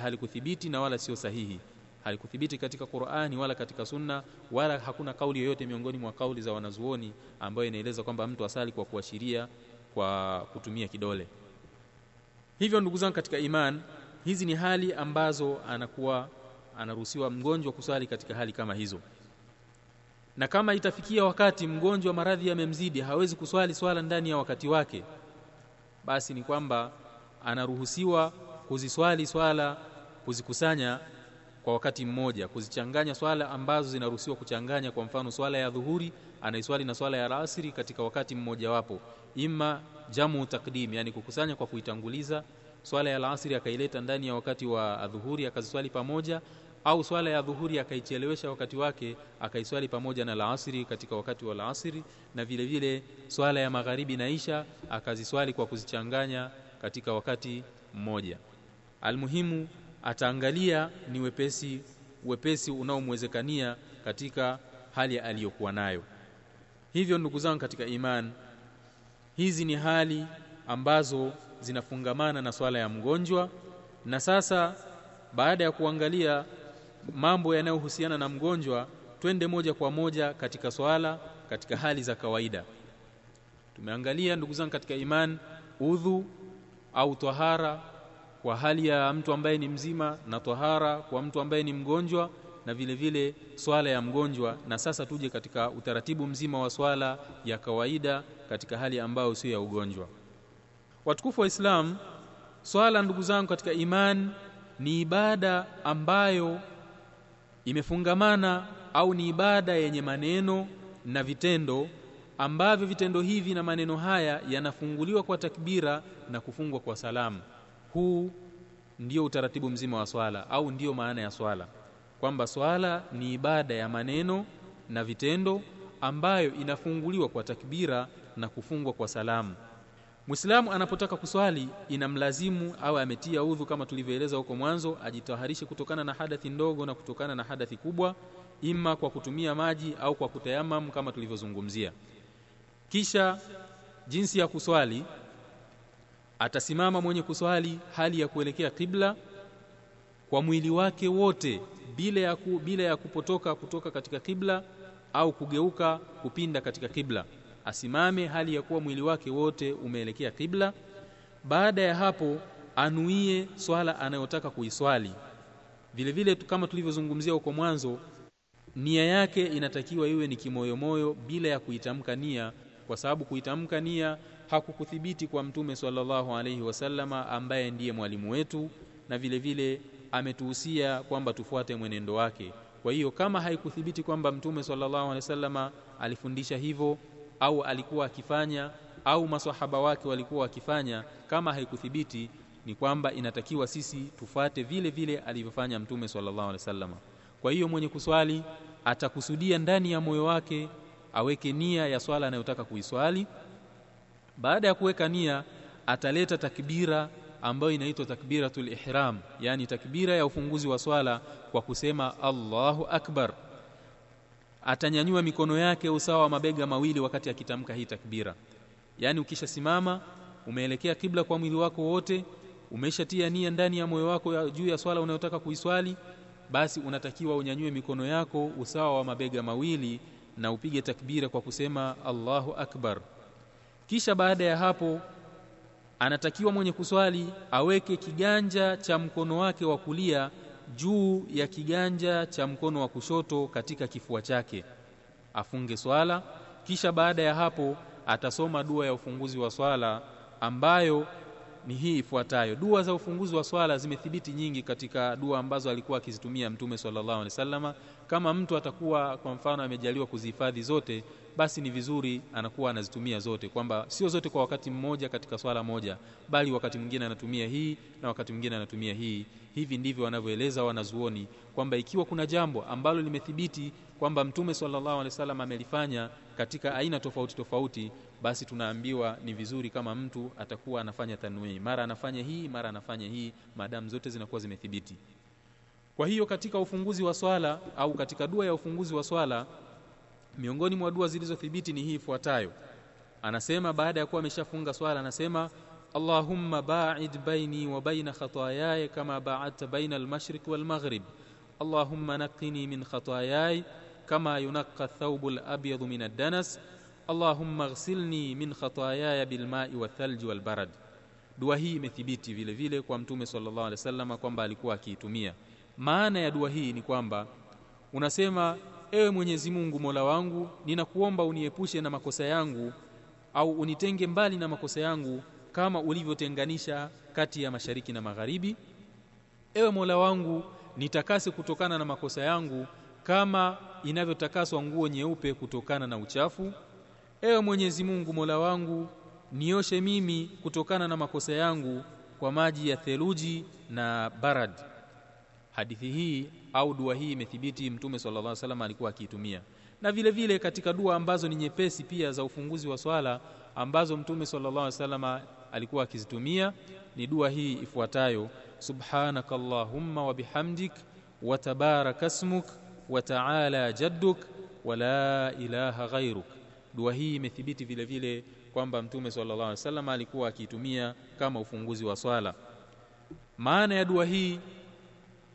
halikuthibiti na wala sio sahihi. Halikuthibiti katika Qur'ani wala katika Sunna wala hakuna kauli yoyote miongoni mwa kauli za wanazuoni ambayo inaeleza kwamba mtu asali kwa kuashiria kwa kutumia kidole. Hivyo ndugu zangu katika iman hizi ni hali ambazo anakuwa anaruhusiwa mgonjwa kusali katika hali kama hizo. Na kama itafikia wakati mgonjwa maradhi yamemzidi hawezi kuswali swala ndani ya wakati wake basi ni kwamba anaruhusiwa kuziswali swala kuzikusanya kwa wakati mmoja kuzichanganya swala ambazo zinaruhusiwa kuchanganya kwa mfano swala ya dhuhuri anaiswali na swala ya alasiri katika wakati mmoja wapo. Ima jamu takdim yani kukusanya kwa kuitanguliza swala ya alasiri akaileta ndani ya wakati wa dhuhuri akaziswali pamoja au swala ya dhuhuri akaichelewesha wakati wake akaiswali pamoja na laasiri katika wakati wa laasiri na vile vile swala ya magharibi na isha akaziswali kwa kuzichanganya katika wakati mmoja almuhimu ataangalia ni wepesi wepesi unaomwezekania katika hali aliyokuwa nayo. Hivyo ndugu zangu katika iman hizi ni hali ambazo zinafungamana na swala ya mgonjwa. Na sasa baada ya kuangalia mambo yanayohusiana na mgonjwa twende moja kwa moja katika swala katika hali za kawaida. Tumeangalia ndugu zangu katika iman udhu au tahara kwa hali ya mtu ambaye ni mzima na tahara kwa mtu ambaye ni mgonjwa na vile vile swala ya mgonjwa. Na sasa tuje katika utaratibu mzima wa swala ya kawaida katika hali ambayo sio ya ugonjwa. Watukufu wa Islam swala ndugu zangu katika iman ni ibada ambayo imefungamana au ni ibada yenye maneno na vitendo ambavyo vitendo hivi na maneno haya yanafunguliwa kwa takbira na kufungwa kwa salamu huu ndio utaratibu mzima wa swala au ndio maana ya swala. Kwamba swala ni ibada ya maneno na vitendo ambayo inafunguliwa kwa takbira na kufungwa kwa salamu. Mwislamu anapotaka kuswali inamlazimu au ametia udhu kama tulivyoeleza huko mwanzo ajitaharishe kutokana na hadathi ndogo na kutokana na hadathi kubwa ima kwa kutumia maji au kwa kutayamam kama tulivyozungumzia. Kisha jinsi ya kuswali atasimama mwenye kuswali hali ya kuelekea kibla kwa mwili wake wote bila ya, ku, bila ya kupotoka kutoka katika kibla au kugeuka kupinda katika kibla asimame hali ya kuwa mwili wake wote umeelekea kibla baada ya hapo anuie swala anayotaka kuiswali. Vile vile kama tulivyozungumzia huko mwanzo nia yake inatakiwa iwe ni kimoyomoyo bila ya kuitamka nia kwa sababu kuitamka nia hakukuthibiti kwa mtume sallallahu alaihi wasallama ambaye ndiye mwalimu wetu na vile vile ametuhusia kwamba tufuate mwenendo wake kwa hiyo kama haikuthibiti kwamba mtume sallallahu alaihi wasallama alifundisha hivyo au alikuwa akifanya au maswahaba wake walikuwa wakifanya kama haikuthibiti ni kwamba inatakiwa sisi tufuate vile vile alivyofanya mtume sallallahu alaihi wasallama. kwa hiyo mwenye kuswali atakusudia ndani ya moyo wake aweke nia ya swala anayotaka kuiswali. Baada ya kuweka nia ataleta takbira ambayo inaitwa takbiratul ihram yani takbira ya ufunguzi wa swala kwa kusema Allahu akbar. Atanyanyua mikono yake usawa wa mabega mawili wakati akitamka hii takbira. Yani ukishasimama umeelekea kibla kwa mwili wako wote umeshatia nia ndani ya moyo wako juu ya swala unayotaka kuiswali basi unatakiwa unyanyue mikono yako usawa wa mabega mawili na upige takbira kwa kusema Allahu akbar. Kisha baada ya hapo anatakiwa mwenye kuswali aweke kiganja cha mkono wake wa kulia juu ya kiganja cha mkono wa kushoto katika kifua chake. Afunge swala kisha baada ya hapo atasoma dua ya ufunguzi wa swala ambayo ni hii ifuatayo. Dua za ufunguzi wa swala zimethibiti nyingi katika dua ambazo alikuwa akizitumia mtume sallallahu alaihi wasallama kama mtu atakuwa kwa mfano amejaliwa kuzihifadhi zote basi ni vizuri anakuwa anazitumia zote kwamba sio zote kwa wakati mmoja katika swala moja bali wakati mwingine anatumia hii na wakati mwingine anatumia hii. Hivi ndivyo wanavyoeleza wanazuoni kwamba ikiwa kuna jambo ambalo limethibiti kwamba mtume sallallahu alaihi wasallam amelifanya katika aina tofauti tofauti basi tunaambiwa ni vizuri kama mtu atakuwa anafanya tanwii mara anafanya hii mara anafanya hii maadamu zote zinakuwa zimethibiti kwa hiyo katika ufunguzi wa swala au katika dua ya ufunguzi wa swala miongoni mwa dua zilizothibiti ni hii ifuatayo. Anasema baada ya kuwa ameshafunga swala anasema Allahumma ba'id baini wa baina khataayaya kama ba'adta baina al-mashriq wal-maghrib. Allahumma naqqini min khataayaya kama yunaqqa ath-thawbu al-abyad min ad-danas. Allahumma ighsilni min khataayaya bil-ma'i wath-thalji wal-barad. Dua hii imethibiti vile vile kwa mtume sallallahu alaihi wasallam kwamba alikuwa akiitumia maana ya dua hii ni kwamba unasema ewe Mwenyezi Mungu Mola wangu ninakuomba uniepushe na makosa yangu au unitenge mbali na makosa yangu kama ulivyotenganisha kati ya mashariki na magharibi. Ewe Mola wangu nitakase kutokana na makosa yangu kama inavyotakaswa nguo nyeupe kutokana na uchafu. Ewe Mwenyezi Mungu Mola wangu nioshe mimi kutokana na makosa yangu kwa maji ya theluji na barad hadithi hii au dua hii imethibiti mtume sallallahu alaihi wasallam alikuwa akiitumia. Na vile vile katika dua ambazo ni nyepesi pia za ufunguzi wa swala ambazo mtume sallallahu alaihi wasallam alikuwa akizitumia ni dua hii ifuatayo. Subhanakallahumma wa bihamdik wa tabarakasmuk wa ta'ala jadduk wa la ilaha ghairuk dua hii imethibiti vile vile kwamba mtume sallallahu alaihi wasallam alikuwa akiitumia kama ufunguzi wa swala. Maana ya dua hii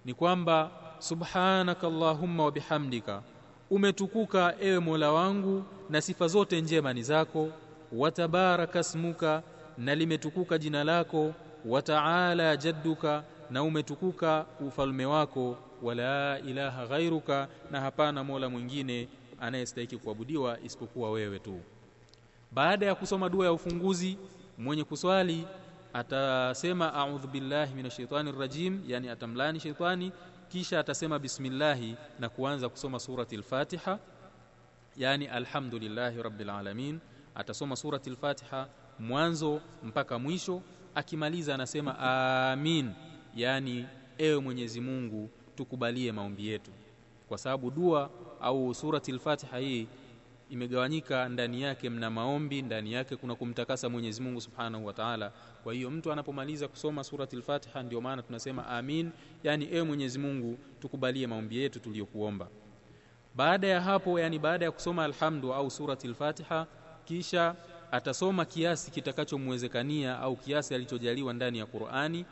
ni kwamba subhanaka allahumma wa bihamdika umetukuka ewe Mola wangu na sifa zote njema ni zako. Watabaraka smuka na limetukuka jina lako. Wataala jadduka na umetukuka ufalme wako. Wala ilaha ghairuka na hapana mola mwingine anayestahiki kuabudiwa isipokuwa wewe tu. Baada ya kusoma dua ya ufunguzi mwenye kuswali atasema a'udhu billahi minash shaitani rajim yani atamlani shaitani kisha atasema bismillahi na kuanza kusoma surati al-Fatiha yani alhamdulillahi rabbil alamin. Atasoma surati al-Fatiha mwanzo mpaka mwisho. Akimaliza anasema amin yani ewe Mwenyezi Mungu tukubalie maombi yetu. Kwa sababu dua au surati al-Fatiha hii imegawanyika ndani yake mna maombi ndani yake kuna kumtakasa Mwenyezi Mungu Subhanahu wa Ta'ala. Kwa hiyo mtu anapomaliza kusoma surati al-Fatiha ndio maana tunasema amin yani ewe Mwenyezi Mungu tukubalie maombi yetu tuliyokuomba. Baada ya hapo yani baada ya kusoma alhamdu au surati al-Fatiha kisha atasoma kiasi kitakachomwezekania au kiasi alichojaliwa ndani ya Qur'ani.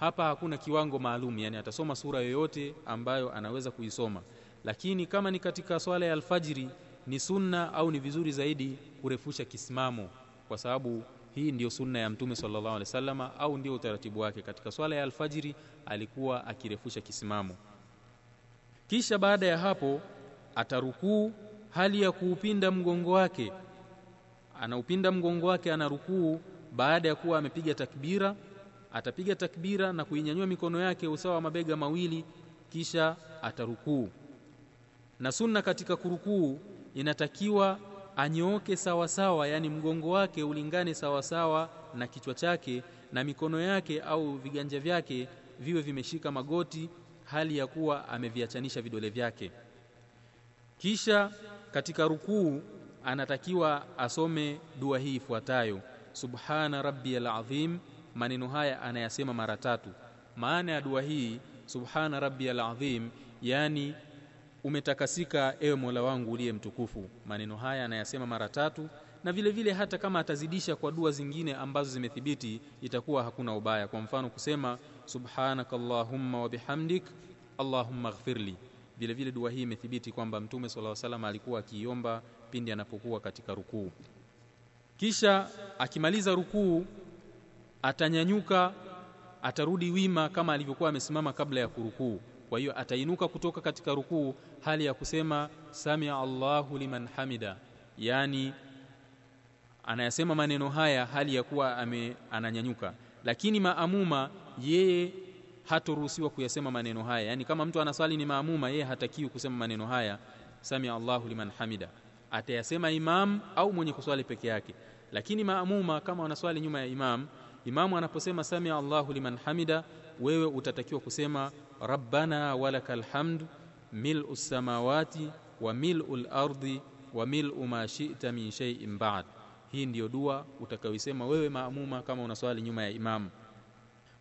Hapa hakuna kiwango maalum yani atasoma sura yoyote ambayo anaweza kuisoma. Lakini kama ni katika swala ya alfajiri ni sunna au ni vizuri zaidi kurefusha kisimamo? Kwa sababu hii ndiyo sunna ya mtume sallallahu alaihi wasallam au ndio utaratibu wake? Katika swala ya alfajiri alikuwa akirefusha kisimamo. Kisha baada ya hapo atarukuu hali ya kuupinda mgongo wake. Anaupinda mgongo wake anarukuu baada ya kuwa amepiga takbira. Atapiga takbira na kuinyanyua mikono yake usawa wa mabega mawili kisha atarukuu. Na sunna katika kurukuu inatakiwa anyooke sawa sawa yani mgongo wake ulingane sawa sawa na kichwa chake na mikono yake au viganja vyake viwe vimeshika magoti hali ya kuwa ameviachanisha vidole vyake. Kisha katika rukuu anatakiwa asome dua hii ifuatayo. Subhana rabbiyal azim maneno haya anayasema mara tatu. Maana ya dua hii subhana rabbiyal azim yani umetakasika ewe Mola wangu uliye mtukufu. Maneno haya anayasema mara tatu na vile vile hata kama atazidisha kwa dua zingine ambazo zimethibiti itakuwa hakuna ubaya. Kwa mfano kusema subhanakallahumma wa bihamdik allahumma ighfirli. Vile vile dua hii imethibiti kwamba mtume alaihi wasallam alikuwa akiiomba pindi anapokuwa katika rukuu. Kisha akimaliza rukuu atanyanyuka atarudi wima kama alivyokuwa amesimama kabla ya kurukuu kwa hiyo atainuka kutoka katika rukuu hali ya kusema samia Allahu liman hamida. Yani anayasema maneno haya hali ya kuwa ame, ananyanyuka. Lakini maamuma yeye hatoruhusiwa kuyasema maneno haya. Yani kama mtu anaswali ni maamuma yeye hatakiwi kusema maneno haya samia Allahu liman hamida. Atayasema imam au mwenye kuswali peke yake. Lakini maamuma kama wanaswali nyuma ya imam imamu anaposema samia Allahu liman hamida wewe utatakiwa kusema rabbana walakal hamd mil'u samawati wa mil'ul ardi wa mil'u ma shi'ta min shay'in ba'd. Hii ndiyo dua utakayoisema wewe maamuma kama unaswali nyuma ya imamu.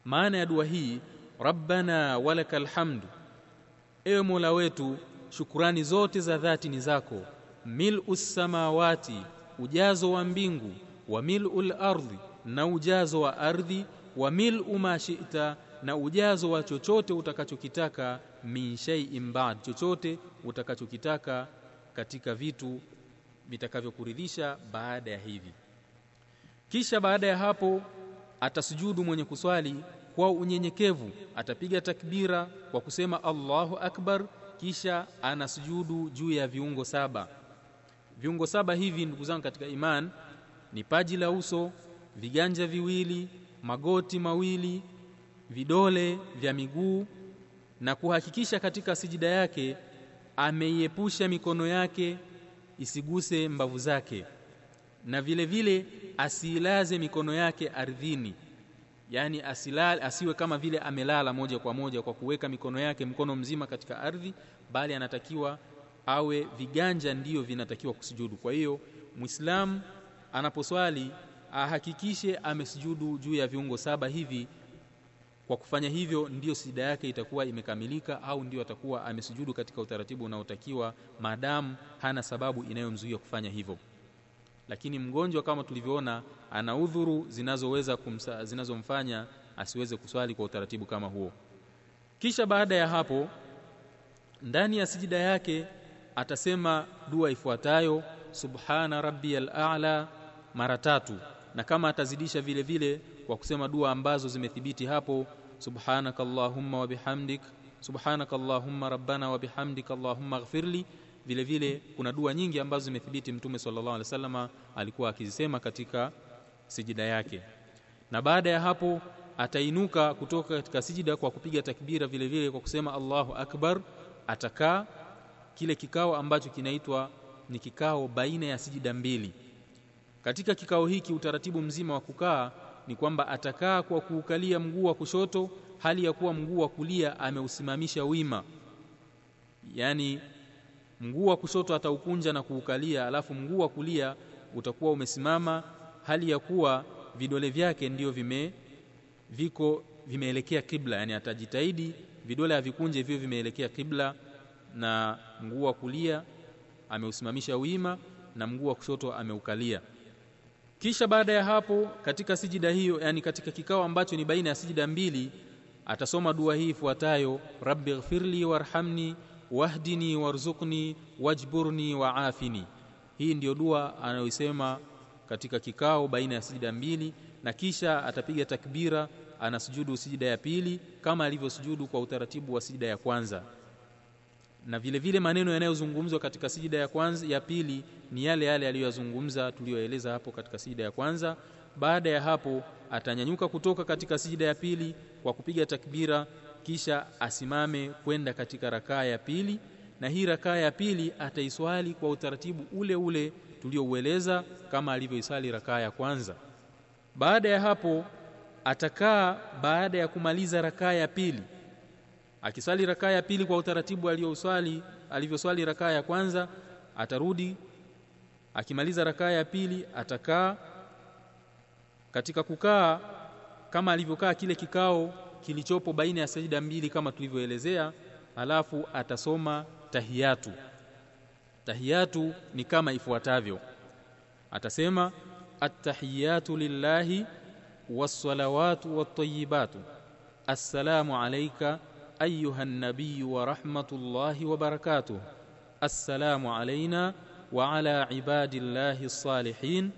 Maana ya dua hii rabbana walakal hamdu ewe mola wetu shukurani zote za dhati ni zako. Mil'u samawati ujazo wa mbingu wa mil'ul ardi na ujazo wa ardhi wa mil'u ma shi'ta na ujazo wa chochote utakachokitaka min shay'in ba'd chochote utakachokitaka katika vitu vitakavyokuridhisha baada ya hivi. Kisha baada ya hapo atasujudu mwenye kuswali kwa unyenyekevu atapiga takbira kwa kusema Allahu akbar kisha anasujudu juu ya viungo saba. Viungo saba hivi ndugu zangu katika iman ni paji la uso viganja viwili magoti mawili vidole vya miguu na kuhakikisha katika sijida yake ameiepusha mikono yake isiguse mbavu zake. Na vile vile asiilaze mikono yake ardhini. Yani asilale asiwe kama vile amelala moja kwa moja kwa kuweka mikono yake mkono mzima katika ardhi bali anatakiwa awe viganja ndiyo vinatakiwa kusujudu. Kwa hiyo mwislamu anaposwali ahakikishe amesujudu juu ya viungo saba hivi kwa kufanya hivyo ndiyo sijida yake itakuwa imekamilika au ndiyo atakuwa amesujudu katika utaratibu unaotakiwa maadamu hana sababu inayomzuia kufanya hivyo. Lakini mgonjwa kama tulivyoona ana udhuru zinazoweza zinazomfanya asiweze kuswali kwa utaratibu kama huo. Kisha baada ya hapo ndani ya sijida yake atasema dua ifuatayo subhana rabbiyal a'la mara tatu. Na kama atazidisha vile vile kwa kusema dua ambazo zimethibiti hapo subhanakallahumma wa bihamdik subhanakallahumma rabbana wa bihamdik allahumma ighfirli. Vile vile kuna dua nyingi ambazo zimethibiti mtume sallallahu alaihi wasallama alikuwa akizisema katika sijida yake. Na baada ya hapo atainuka kutoka katika sijida kwa kupiga takbira vile vile kwa kusema Allahu akbar atakaa. Kile kikao ambacho kinaitwa ni kikao baina ya sijida mbili. Katika kikao hiki utaratibu mzima wa kukaa ni kwamba atakaa kwa kuukalia mguu wa kushoto hali ya kuwa mguu wa kulia ameusimamisha wima. Yani mguu wa kushoto ataukunja na kuukalia alafu mguu wa kulia utakuwa umesimama hali ya kuwa vidole vyake ndio vime viko vimeelekea kibla. Yani atajitahidi vidole avikunje hivyo vimeelekea kibla na mguu wa kulia ameusimamisha wima na mguu wa kushoto ameukalia kisha baada ya hapo katika sijida hiyo yani katika kikao ambacho ni baina ya sijida mbili atasoma dua hii ifuatayo rabbi ighfirli warhamni wahdini warzuqni wajburni waafini hii ndiyo dua anayoisema katika kikao baina ya sijida mbili na kisha atapiga takbira anasujudu sijida ya pili kama alivyosujudu kwa utaratibu wa sijida ya kwanza na vile vile maneno yanayozungumzwa katika sijida ya kwanza ya pili ni yale yale aliyoyazungumza tuliyoeleza hapo katika sijida ya kwanza. Baada ya hapo atanyanyuka kutoka katika sijida ya pili kwa kupiga takbira kisha asimame kwenda katika rakaa ya pili. Na hii rakaa ya pili ataiswali kwa utaratibu ule ule tulioueleza kama alivyoisali rakaa ya kwanza. Baada ya hapo atakaa baada ya kumaliza rakaa ya pili akiswali rakaa ya pili kwa utaratibu aliyouswali alivyoswali rakaa ya kwanza atarudi. Akimaliza rakaa ya pili atakaa. Katika kukaa kama alivyokaa kile kikao kilichopo baina ya sajida mbili kama tulivyoelezea alafu atasoma tahiyatu. Tahiyatu ni kama ifuatavyo. Atasema attahiyatu lillahi wassalawatu wattayibatu assalamu alayka أيها النبي ورحمة الله وبركاته. السلام علينا وعلى عباد الله الصالحين.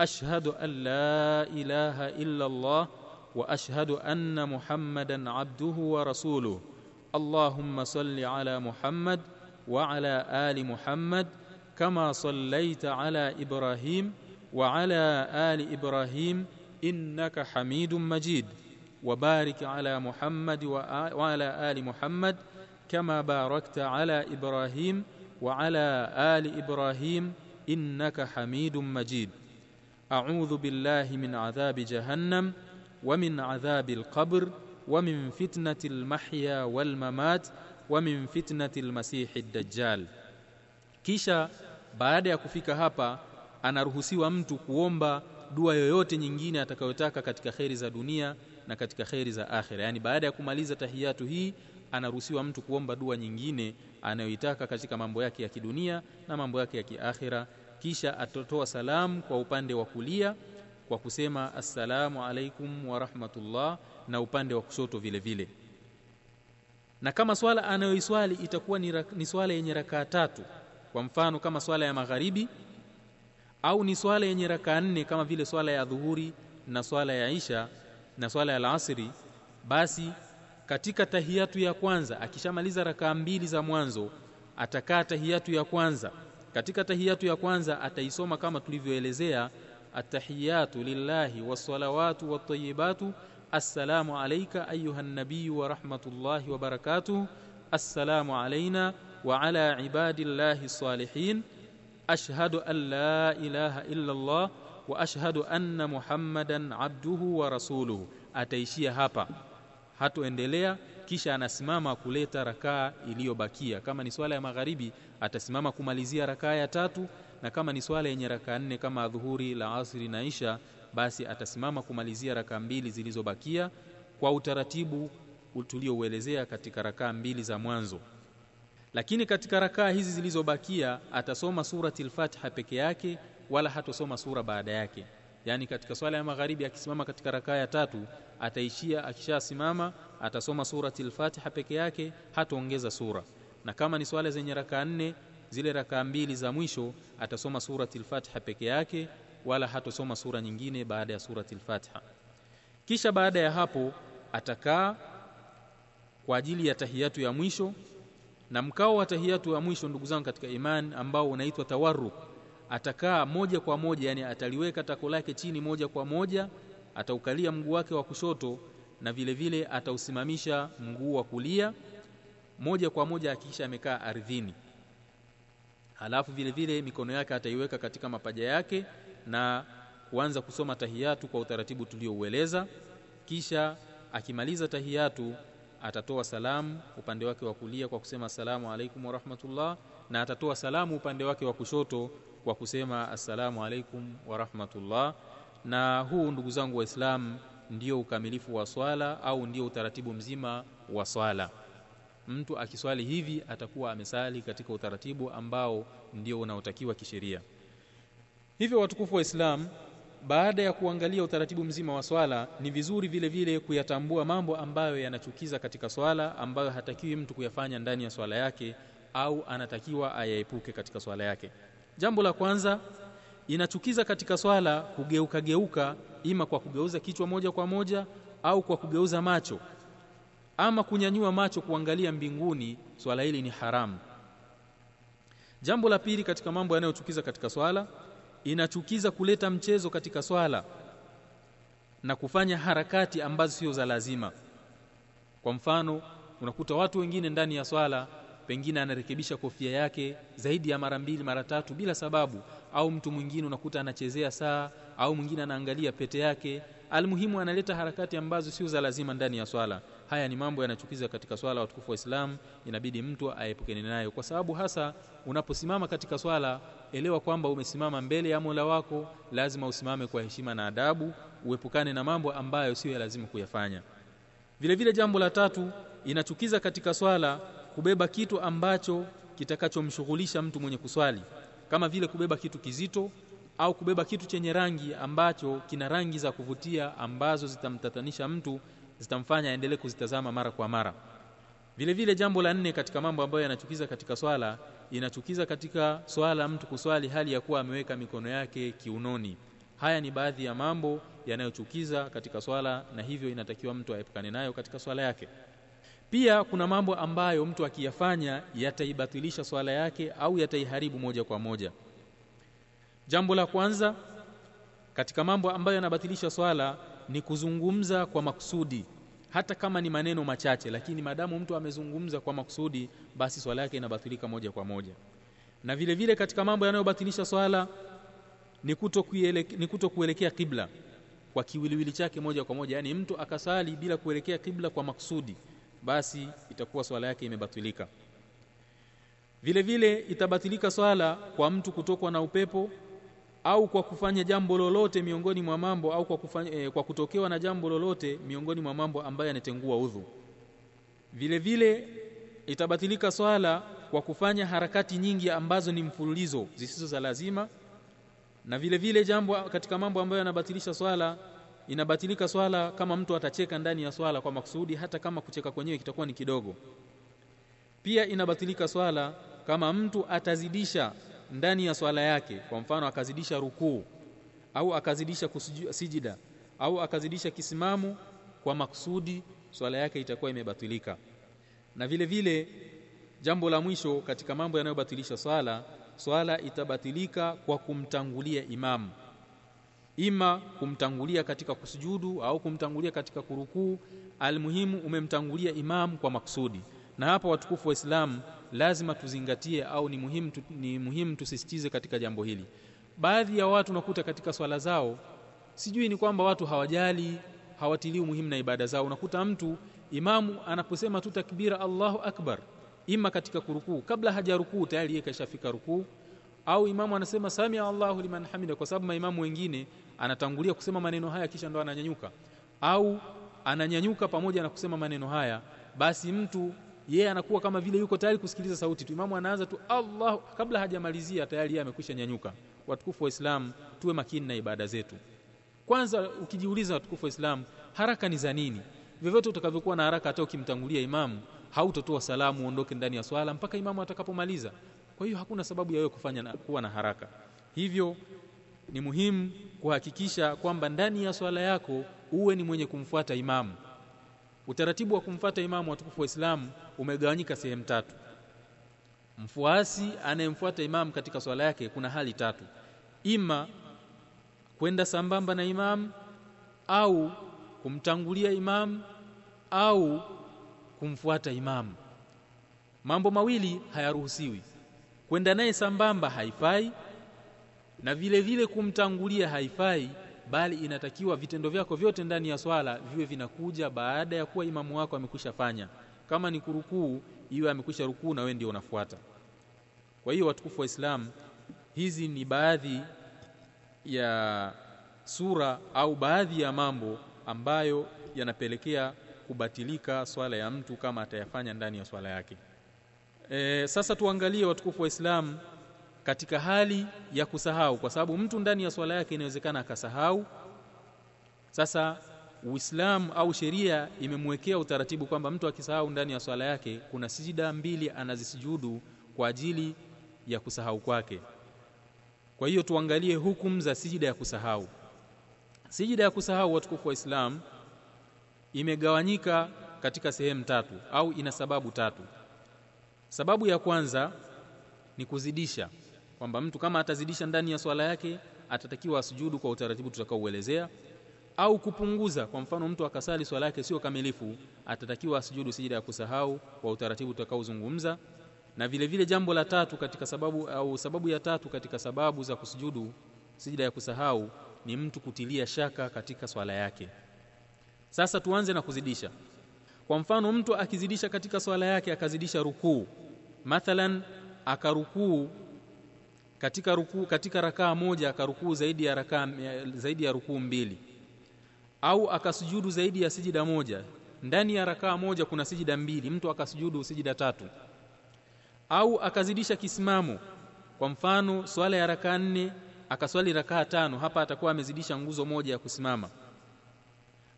أشهد أن لا إله إلا الله وأشهد أن محمدا عبده ورسوله. اللهم صل على محمد وعلى آل محمد كما صليت على إبراهيم وعلى آل إبراهيم إنك حميد مجيد. وبارك على محمد وعلى آل محمد كما باركت على إبراهيم وعلى آل إبراهيم إنك حميد مجيد. أعوذ بالله من عذاب جهنم ومن عذاب القبر ومن فتنة المحيا والممات ومن فتنة المسيح الدجال. Kisha baada ya kufika hapa anaruhusiwa mtu kuomba dua yoyote nyingine atakayotaka katika kheri za dunia na katika kheri za akhira yani baada ya kumaliza tahiyatu hii anaruhusiwa mtu kuomba dua nyingine anayoitaka katika mambo yake ya kidunia na mambo yake ya kiakhira kisha atotoa salamu kwa upande wa kulia kwa kusema assalamu alaikum wa rahmatullah na upande wa kushoto vile vile. Na kama swala anayoiswali itakuwa ni, ni swala yenye rakaa tatu kwa mfano kama swala ya magharibi au ni swala yenye rakaa nne kama vile swala ya dhuhuri na swala ya isha na swala ya alasiri basi katika tahiyatu ya kwanza akishamaliza rakaa mbili za mwanzo atakaa tahiyatu ya kwanza katika tahiyatu ya kwanza ataisoma kama tulivyoelezea atahiyatu lillahi wassalawatu wattayibatu assalamu alayka ayuha nabiyu wa rahmatullahi wa barakatuh assalamu alayna wa ala ibadillahi salihin ashhadu an la ilaha illa Allah wa ashhadu anna muhammadan abduhu wa rasuluhu. Ataishia hapa. Hatoendelea kisha anasimama kuleta rakaa iliyobakia. Kama ni swala ya magharibi atasimama kumalizia rakaa ya tatu na kama ni swala yenye rakaa nne kama adhuhuri la asri na isha basi atasimama kumalizia rakaa mbili zilizobakia kwa utaratibu tuliouelezea katika rakaa mbili za mwanzo. Lakini katika rakaa hizi zilizobakia atasoma surati al-Fatiha peke yake wala hatosoma sura baada yake. Yani katika swala ya magharibi akisimama katika rakaa ya tatu ataishia akishasimama atasoma surati al-Fatiha peke yake hataongeza sura. Na kama ni swala zenye rakaa nne zile rakaa mbili za mwisho atasoma surati al-Fatiha peke yake wala hatosoma sura nyingine baada ya surati al-Fatiha kisha baada ya hapo atakaa kwa ajili ya tahiyatu ya mwisho. Na mkao wa tahiyatu ya mwisho ndugu zangu katika imani ambao unaitwa tawarruk atakaa moja kwa moja yani ataliweka tako lake chini moja kwa moja ataukalia mguu wake wa kushoto na vile vile atausimamisha mguu wa kulia moja kwa moja akisha amekaa ardhini. Halafu vile vile mikono yake ataiweka katika mapaja yake na kuanza kusoma tahiyatu kwa utaratibu tulioueleza. Kisha akimaliza tahiyatu atatoa salamu upande wake wa kulia kwa kusema assalamu alaikum wa rahmatullah na atatoa salamu upande wake wa kushoto kwa kusema assalamu alaikum wa rahmatullah. Na huu ndugu zangu waislamu ndio ukamilifu wa swala au ndio utaratibu mzima wa swala. Mtu akiswali hivi atakuwa amesali katika utaratibu ambao ndio unaotakiwa kisheria. Hivyo watukufu wa Islam baada ya kuangalia utaratibu mzima wa swala ni vizuri vile vile kuyatambua mambo ambayo yanachukiza katika swala ambayo hatakiwi mtu kuyafanya ndani ya swala yake au anatakiwa ayaepuke katika swala yake jambo la kwanza inachukiza katika swala kugeuka geuka ima kwa kugeuza kichwa moja kwa moja au kwa kugeuza macho. Ama kunyanyua macho kuangalia mbinguni swala hili ni haramu. Jambo la pili katika mambo yanayochukiza katika swala inachukiza kuleta mchezo katika swala na kufanya harakati ambazo sio za lazima. Kwa mfano unakuta watu wengine ndani ya swala pengine anarekebisha kofia yake zaidi ya mara mbili mara tatu bila sababu. Au mtu mwingine unakuta anachezea saa au mwingine anaangalia pete yake. Almuhimu analeta harakati ambazo sio za lazima ndani ya swala. Haya ni mambo yanachukiza katika swala watukufu wa Islam. Inabidi mtu aepukane nayo. Kwa sababu hasa unaposimama katika swala elewa kwamba umesimama mbele ya Mola wako. Lazima usimame kwa heshima na adabu. Uepukane na mambo ambayo sio ya lazima kuyafanya. Vilevile, vile jambo la tatu inachukiza katika swala kubeba kitu ambacho kitakachomshughulisha mtu mwenye kuswali. Kama vile kubeba kitu kizito au kubeba kitu chenye rangi ambacho kina rangi za kuvutia ambazo zitamtatanisha mtu zitamfanya aendelee kuzitazama mara kwa mara. Vile vile jambo la nne katika mambo ambayo yanachukiza katika swala inachukiza katika swala mtu kuswali hali ya kuwa ameweka mikono yake kiunoni. Haya ni baadhi ya mambo yanayochukiza katika swala na hivyo inatakiwa mtu aepukane nayo katika swala yake pia kuna mambo ambayo mtu akiyafanya yataibatilisha swala yake au yataiharibu moja kwa moja. Jambo la kwanza katika mambo ambayo yanabatilisha swala ni kuzungumza kwa makusudi. Hata kama ni maneno machache lakini madamu mtu amezungumza kwa makusudi basi swala yake inabatilika moja kwa moja. Na vile vile katika mambo yanayobatilisha swala ni kuto kuelekea, kibla kwa kiwiliwili chake moja kwa moja. Yaani mtu akasali bila kuelekea kibla kwa makusudi basi itakuwa swala yake imebatilika. Vile vile itabatilika swala kwa mtu kutokwa na upepo au kwa kufanya jambo lolote miongoni mwa mambo au kwa, kufanya, eh, kwa kutokewa na jambo lolote miongoni mwa mambo ambayo yanatengua udhu. Vile vile itabatilika swala kwa kufanya harakati nyingi ambazo ni mfululizo zisizo za lazima na vile vile jambo katika mambo ambayo yanabatilisha swala inabatilika swala kama mtu atacheka ndani ya swala kwa maksudi hata kama kucheka kwenyewe kitakuwa ni kidogo. Pia inabatilika swala kama mtu atazidisha ndani ya swala yake kwa mfano akazidisha rukuu au akazidisha sijida au akazidisha kisimamu kwa makusudi swala yake itakuwa imebatilika. Na vile vile jambo la mwisho katika mambo yanayobatilisha swala swala itabatilika kwa kumtangulia imamu ima kumtangulia katika kusujudu au kumtangulia katika kurukuu almuhimu umemtangulia imamu kwa maksudi. na hapa watukufu wa Islam lazima tuzingatie au ni muhimu ni muhimu tusisitize katika jambo hili. Baadhi ya watu unakuta katika swala zao sijui ni kwamba watu hawajali hawatilii umuhimu na ibada zao. Unakuta mtu imamu anaposema tu takbira Allahu akbar ima katika kurukuu. Kabla hajarukuu tayari yeye kashafika rukuu. Au imamu anasema samia Allahu liman hamida kwa sababu maimamu wengine anatangulia kusema maneno haya kisha ndo ananyanyuka. Au ananyanyuka pamoja na kusema maneno haya basi mtu yeye anakuwa kama vile yuko tayari kusikiliza sauti tu. Imamu anaanza tu Allah kabla hajamalizia tayari yeye amekwisha nyanyuka. Watukufu wa Islam tuwe makini na ibada zetu. Kwanza ukijiuliza watukufu wa Islam haraka ni za nini? Vyovyote utakavyokuwa na haraka hata ukimtangulia imamu hautotoa salamu uondoke ndani ya swala mpaka imamu atakapomaliza. Kwa hiyo hakuna sababu ya wewe kufanya na, kuwa na haraka. Hivyo ni muhimu kuhakikisha kwamba ndani ya swala yako uwe ni mwenye kumfuata imamu. Utaratibu wa kumfuata imamu watukufu wa Islamu umegawanyika sehemu tatu. Mfuasi anayemfuata imamu katika swala yake kuna hali tatu. Ima kwenda sambamba na imamu au kumtangulia imamu au kumfuata imamu. Mambo mawili hayaruhusiwi. Kwenda naye sambamba haifai na vile vile kumtangulia haifai bali inatakiwa vitendo vyako vyote ndani ya swala viwe vinakuja baada ya kuwa imamu wako amekwisha fanya. Kama ni kurukuu iwe amekwisha rukuu na wewe ndio unafuata. Kwa hiyo watukufu wa Islam hizi ni baadhi ya sura au baadhi ya mambo ambayo yanapelekea kubatilika swala ya mtu kama atayafanya ndani ya swala yake. E, sasa tuangalie watukufu wa Islam katika hali ya kusahau kwa sababu mtu ndani ya swala yake inawezekana akasahau. Sasa Uislamu au sheria imemwekea utaratibu kwamba mtu akisahau ndani ya swala yake kuna sijida mbili anazisujudu kwa ajili ya kusahau kwake. Kwa hiyo tuangalie hukumu za sijida ya kusahau. Sijida ya kusahau watukufu wa Islam imegawanyika katika sehemu tatu au ina sababu tatu. Sababu ya kwanza ni kuzidisha kwamba mtu kama atazidisha ndani ya swala yake atatakiwa asujudu kwa utaratibu tutakaouelezea au kupunguza kwa mfano mtu akasali swala yake sio kamilifu atatakiwa asujudu sijida ya kusahau kwa utaratibu tutakaozungumza. Na vile vile jambo la tatu katika sababu au sababu ya tatu katika sababu za kusujudu sijida ya kusahau ni mtu kutilia shaka katika swala yake. Sasa tuanze na kuzidisha. Kwa mfano mtu akizidisha katika swala yake akazidisha rukuu mathalan akarukuu katika ruku, katika rakaa moja akarukuu zaidi ya rakaa zaidi ya rukuu mbili. Au akasujudu zaidi ya sijida moja. Ndani ya rakaa moja kuna sijida mbili. Mtu akasujudu sijida tatu. Au akazidisha kisimamo. Kwa mfano swala ya rakaa nne akaswali rakaa tano. Hapa atakuwa amezidisha nguzo moja ya kusimama.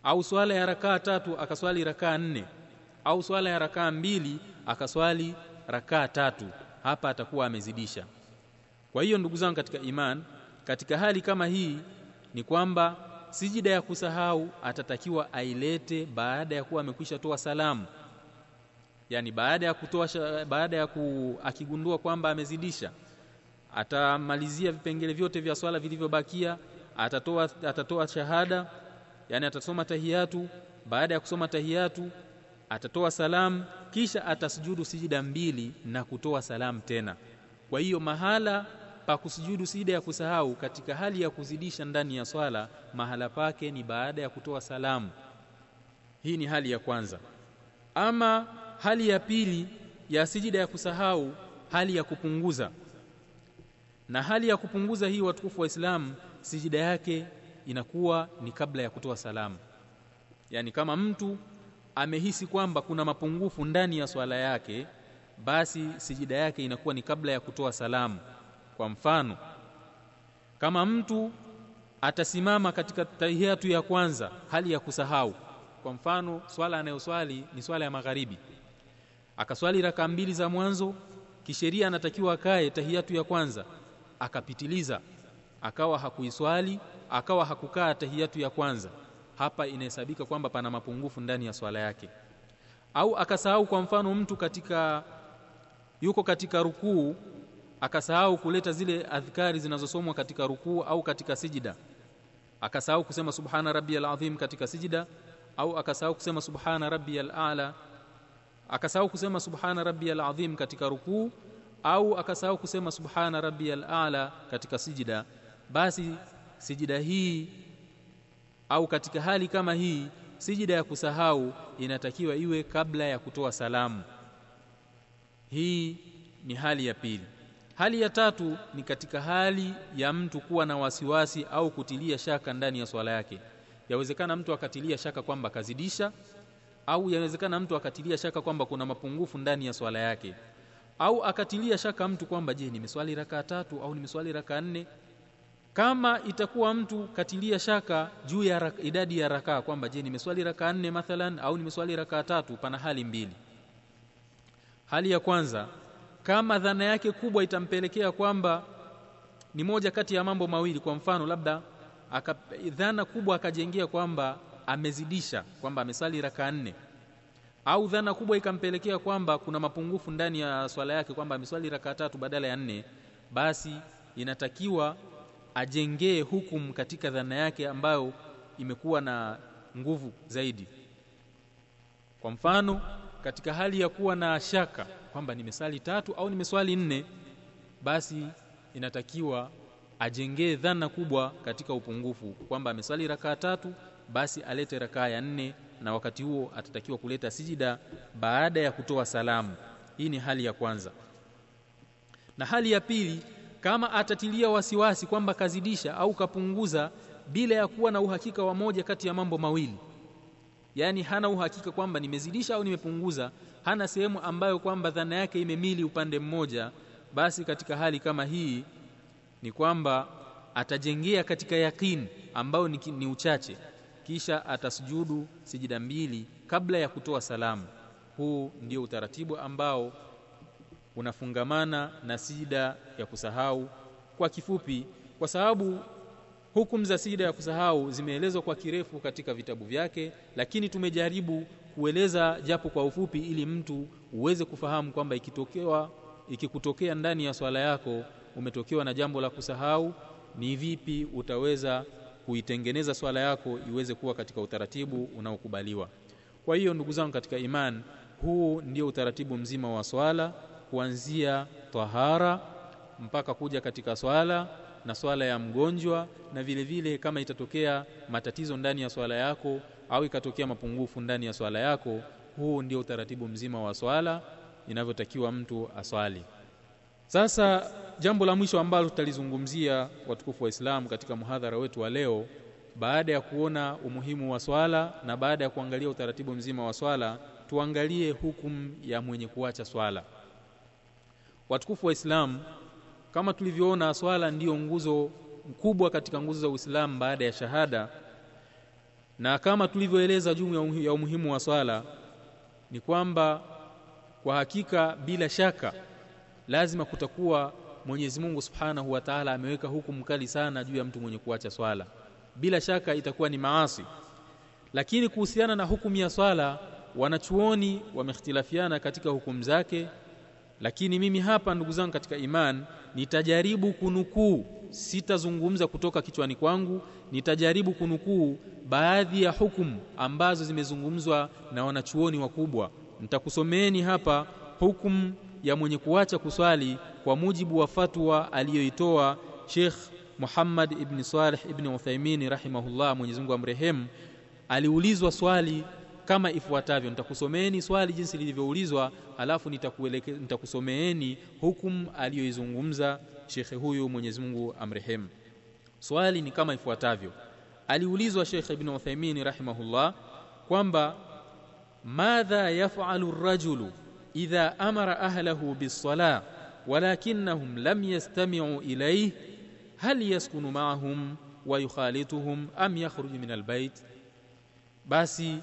Au swala ya rakaa tatu akaswali rakaa nne. Au swala ya rakaa mbili akaswali rakaa tatu. Hapa atakuwa amezidisha kwa hiyo ndugu zangu katika iman katika hali kama hii ni kwamba sijida ya kusahau atatakiwa ailete baada ya kuwa amekwisha toa salamu. Yani baada ya kutoa baada ya ku, akigundua kwamba amezidisha atamalizia vipengele vyote vya swala vilivyobakia atatoa atatoa shahada yani atasoma tahiyatu. Baada ya kusoma tahiyatu atatoa salamu, kisha atasujudu sijida mbili na kutoa salamu tena. Kwa hiyo mahala pa kusujudu sijida ya kusahau katika hali ya kuzidisha ndani ya swala mahala pake ni baada ya kutoa salamu. Hii ni hali ya kwanza. Ama hali ya pili ya sijida ya kusahau hali ya kupunguza. Na hali ya kupunguza hii watukufu wa Islamu, sijida yake inakuwa ni kabla ya kutoa salamu. Yani kama mtu amehisi kwamba kuna mapungufu ndani ya swala yake basi sijida yake inakuwa ni kabla ya kutoa salamu kwa mfano kama mtu atasimama katika tahiyatu ya kwanza hali ya kusahau. Kwa mfano swala anayoswali ni swala ya magharibi. Akaswali raka mbili za mwanzo kisheria anatakiwa akae tahiyatu ya kwanza akapitiliza. Akawa hakuiswali akawa hakukaa tahiyatu ya kwanza. Hapa inahesabika kwamba pana mapungufu ndani ya swala yake. Au akasahau kwa mfano mtu katika yuko katika rukuu akasahau kuleta zile adhkari zinazosomwa katika rukuu au katika sijida. Akasahau kusema subhana rabbiyal azim katika sijida au akasahau kusema subhana rabbiyal a'la. Akasahau kusema subhana rabbiyal azim katika rukuu au akasahau kusema subhana rabbiyal a'la katika sijida. Basi sijida hii au katika hali kama hii sijida ya kusahau inatakiwa iwe kabla ya kutoa salamu. Hii ni hali ya pili hali ya tatu ni katika hali ya mtu kuwa na wasiwasi au kutilia shaka ndani ya swala yake. Yawezekana mtu akatilia shaka kwamba kazidisha au yawezekana mtu akatilia shaka kwamba kuna mapungufu ndani ya swala yake. Au akatilia shaka mtu kwamba je nimeswali raka tatu au nimeswali raka nne? Kama itakuwa mtu katilia shaka juu ya raka, idadi ya rakaa kwamba je nimeswali raka nne mathalan au nimeswali raka tatu pana hali mbili. Hali ya kwanza kama dhana yake kubwa itampelekea kwamba ni moja kati ya mambo mawili kwa mfano labda aka, dhana kubwa akajengea kwamba amezidisha kwamba amesali raka nne. Au dhana kubwa ikampelekea kwamba kuna mapungufu ndani ya swala yake kwamba ameswali raka tatu badala ya nne basi inatakiwa ajengee hukumu katika dhana yake ambayo imekuwa na nguvu zaidi. Kwa mfano katika hali ya kuwa na shaka kwamba nimesali tatu au nimeswali nne basi inatakiwa ajengee dhana kubwa katika upungufu kwamba ameswali rakaa tatu basi alete rakaa ya nne na wakati huo atatakiwa kuleta sijida baada ya kutoa salamu. Hii ni hali ya kwanza. Na hali ya pili kama atatilia wasiwasi kwamba kazidisha au kapunguza bila ya kuwa na uhakika wa moja kati ya mambo mawili. Yaani hana uhakika kwamba nimezidisha au nimepunguza hana sehemu ambayo kwamba dhana yake imemili upande mmoja basi katika hali kama hii ni kwamba atajengea katika yakini ambayo ni, ni uchache. Kisha atasujudu sijida mbili kabla ya kutoa salamu. Huu ndio utaratibu ambao unafungamana na sijida ya kusahau kwa kifupi kwa sababu hukumu za sijida ya kusahau zimeelezwa kwa kirefu katika vitabu vyake lakini tumejaribu kueleza japo kwa ufupi ili mtu uweze kufahamu kwamba ikitokewa ikikutokea ndani ya swala yako umetokewa na jambo la kusahau ni vipi utaweza kuitengeneza swala yako iweze kuwa katika utaratibu unaokubaliwa. Kwa hiyo ndugu zangu katika iman huu ndio utaratibu mzima wa swala kuanzia tahara mpaka kuja katika swala na swala ya mgonjwa na vile vile kama itatokea matatizo ndani ya swala yako au ikatokea mapungufu ndani ya swala yako huu ndio utaratibu mzima wa swala inavyotakiwa mtu aswali. Sasa jambo la mwisho ambalo tutalizungumzia watukufu wa Islam katika muhadhara wetu wa leo baada ya kuona umuhimu wa swala na baada ya kuangalia utaratibu mzima wa swala tuangalie hukumu ya mwenye kuacha swala. Watukufu wa Islam kama tulivyoona swala ndiyo nguzo kubwa katika nguzo za Uislamu baada ya shahada na kama tulivyoeleza juu ya umuhimu wa swala ni kwamba kwa hakika bila shaka lazima kutakuwa Mwenyezi Mungu Subhanahu wa Ta'ala ameweka hukumu kali sana juu ya mtu mwenye kuacha swala. Bila shaka itakuwa ni maasi. Lakini kuhusiana na hukumu ya swala wanachuoni wamehtilafiana katika hukumu zake lakini mimi hapa ndugu zangu katika iman nitajaribu kunukuu. Sitazungumza kutoka kichwani kwangu nitajaribu kunukuu baadhi ya hukumu ambazo zimezungumzwa na wanachuoni wakubwa. Nitakusomeeni hapa hukumu ya mwenye kuacha kuswali kwa mujibu wa fatwa aliyoitoa Sheikh Muhammad ibn Saleh ibn Uthaymeen rahimahullah Mwenyezi Mungu amrehemu. Aliulizwa swali kama ifuatavyo nitakusomeeni swali jinsi lilivyoulizwa alafu nitakusomeeni hukumu aliyoizungumza shekhe huyu Mwenyezi Mungu amrehemu. Swali ni kama ifuatavyo. Aliulizwa Shekhe Ibn Uthaymeen rahimahullah kwamba madha yaf'alu ar-rajulu idha amara ahlahu bis-salah lam yastami'u ilayhi hal yaskunu ma'ahum wa yukhalituhum am yakhruju min al-bayt? Basi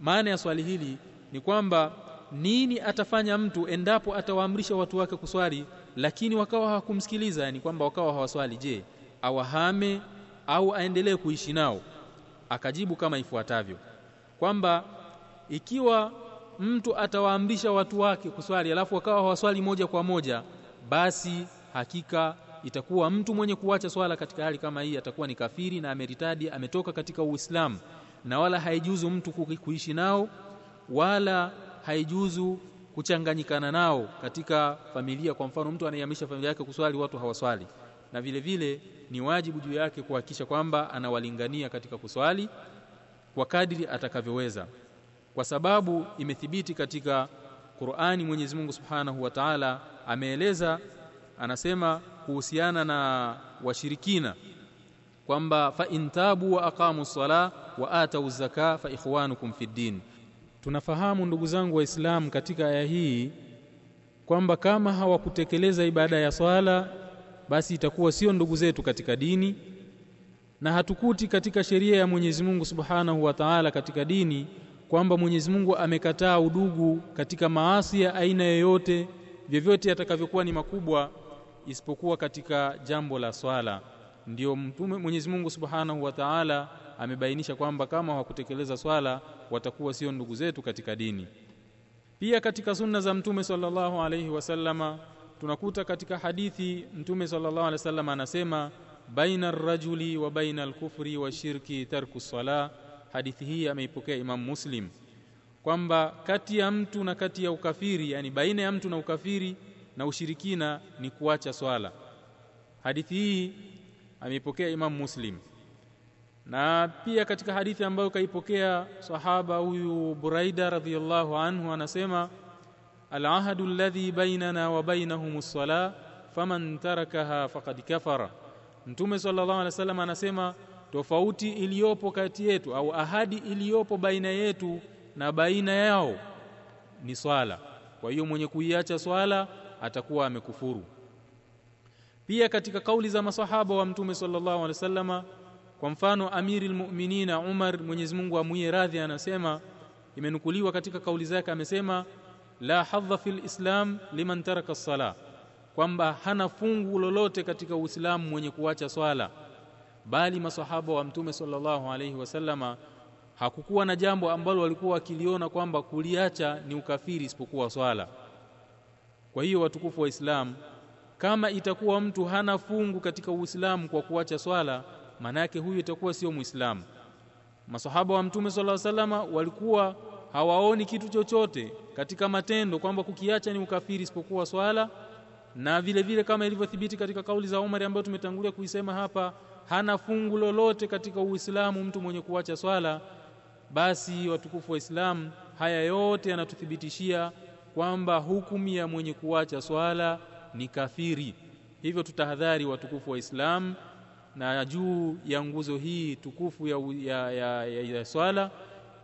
maana ya swali hili ni kwamba nini atafanya mtu endapo atawaamrisha watu wake kuswali lakini wakawa hawakumsikiliza? Yani kwamba wakawa hawaswali. Je awahame au aendelee kuishi nao? Akajibu kama ifuatavyo. Kwamba ikiwa mtu atawaamrisha watu wake kuswali alafu wakawa hawaswali moja kwa moja basi hakika itakuwa mtu mwenye kuacha swala katika hali kama hii atakuwa ni kafiri na ameritadi ametoka katika Uislamu na wala haijuzu mtu kuishi nao wala haijuzu kuchanganyikana nao katika familia. Kwa mfano mtu anayehamisha familia yake kuswali watu hawaswali. Na vile vile ni wajibu juu yake kuhakikisha kwamba anawalingania katika kuswali kwa kadiri atakavyoweza. Kwa sababu imethibiti katika Qur'ani Mwenyezi Mungu Subhanahu wa Ta'ala ameeleza anasema kuhusiana na washirikina kwamba fa intabu wa aqamu sala wa atau zaka fa ikhwanukum fid din. Tunafahamu ndugu zangu waislamu katika aya hii kwamba kama hawakutekeleza ibada ya swala basi itakuwa sio ndugu zetu katika dini na hatukuti katika sheria ya Mwenyezi Mungu Subhanahu wa Ta'ala katika dini kwamba Mwenyezi Mungu amekataa udugu katika maasi ya aina yoyote vyovyote yatakavyokuwa ni makubwa isipokuwa katika jambo la swala ndio mtume Mwenyezi Mungu Subhanahu wa Ta'ala amebainisha kwamba kama hawakutekeleza swala watakuwa sio ndugu zetu katika dini. Pia katika sunna za mtume sallallahu alayhi wasallama tunakuta katika hadithi mtume sallallahu alayhi wasallam anasema baina ar-rajuli wa baina al-kufri wa shirki tarku sala hadithi hii ameipokea Imam Muslim. Kwamba kati ya mtu na kati ya ukafiri yani baina ya mtu na ukafiri na ushirikina ni kuacha swala. Hadithi hii ameipokea Imam Muslim. Na pia katika hadithi ambayo kaipokea sahaba huyu Buraida radhiyallahu anhu anasema al-ahadu alladhi bainana wa bainahum as-sala faman tarakaha faqad kafara. Mtume sallallahu alaihi wasallam anasema tofauti iliyopo kati yetu au ahadi iliyopo baina yetu na baina yao ni swala. Kwa hiyo mwenye kuiacha swala atakuwa amekufuru pia katika kauli za masahaba wa mtume sallallahu alaihi wasallama kwa mfano amiri almu'minina Umar Mwenyezi Mungu amuie radhi anasema imenukuliwa katika kauli zake amesema la hadha fil islam liman taraka as-sala kwamba hana fungu lolote katika Uislamu mwenye kuacha swala. Bali masahaba wa mtume sallallahu alaihi wasallama hakukuwa na jambo ambalo walikuwa wakiliona kwamba kuliacha ni ukafiri isipokuwa swala. Kwa hiyo watukufu wa Islam kama itakuwa mtu hana fungu katika Uislamu kwa kuacha swala maana yake huyu itakuwa sio Muislamu. Masahaba wa mtume sallallahu wasallama walikuwa hawaoni kitu chochote katika matendo kwamba kukiacha ni ukafiri isipokuwa swala na vile vile kama ilivyothibiti katika kauli za Umar ambayo tumetangulia kuisema hapa hana fungu lolote katika Uislamu mtu mwenye kuacha swala basi watukufu wa Islamu, haya yote yanatuthibitishia kwamba hukumu ya mwenye kuacha swala ni kafiri. Hivyo tutahadhari watukufu wa Islam na juu ya nguzo hii tukufu ya, ya, ya, ya, ya swala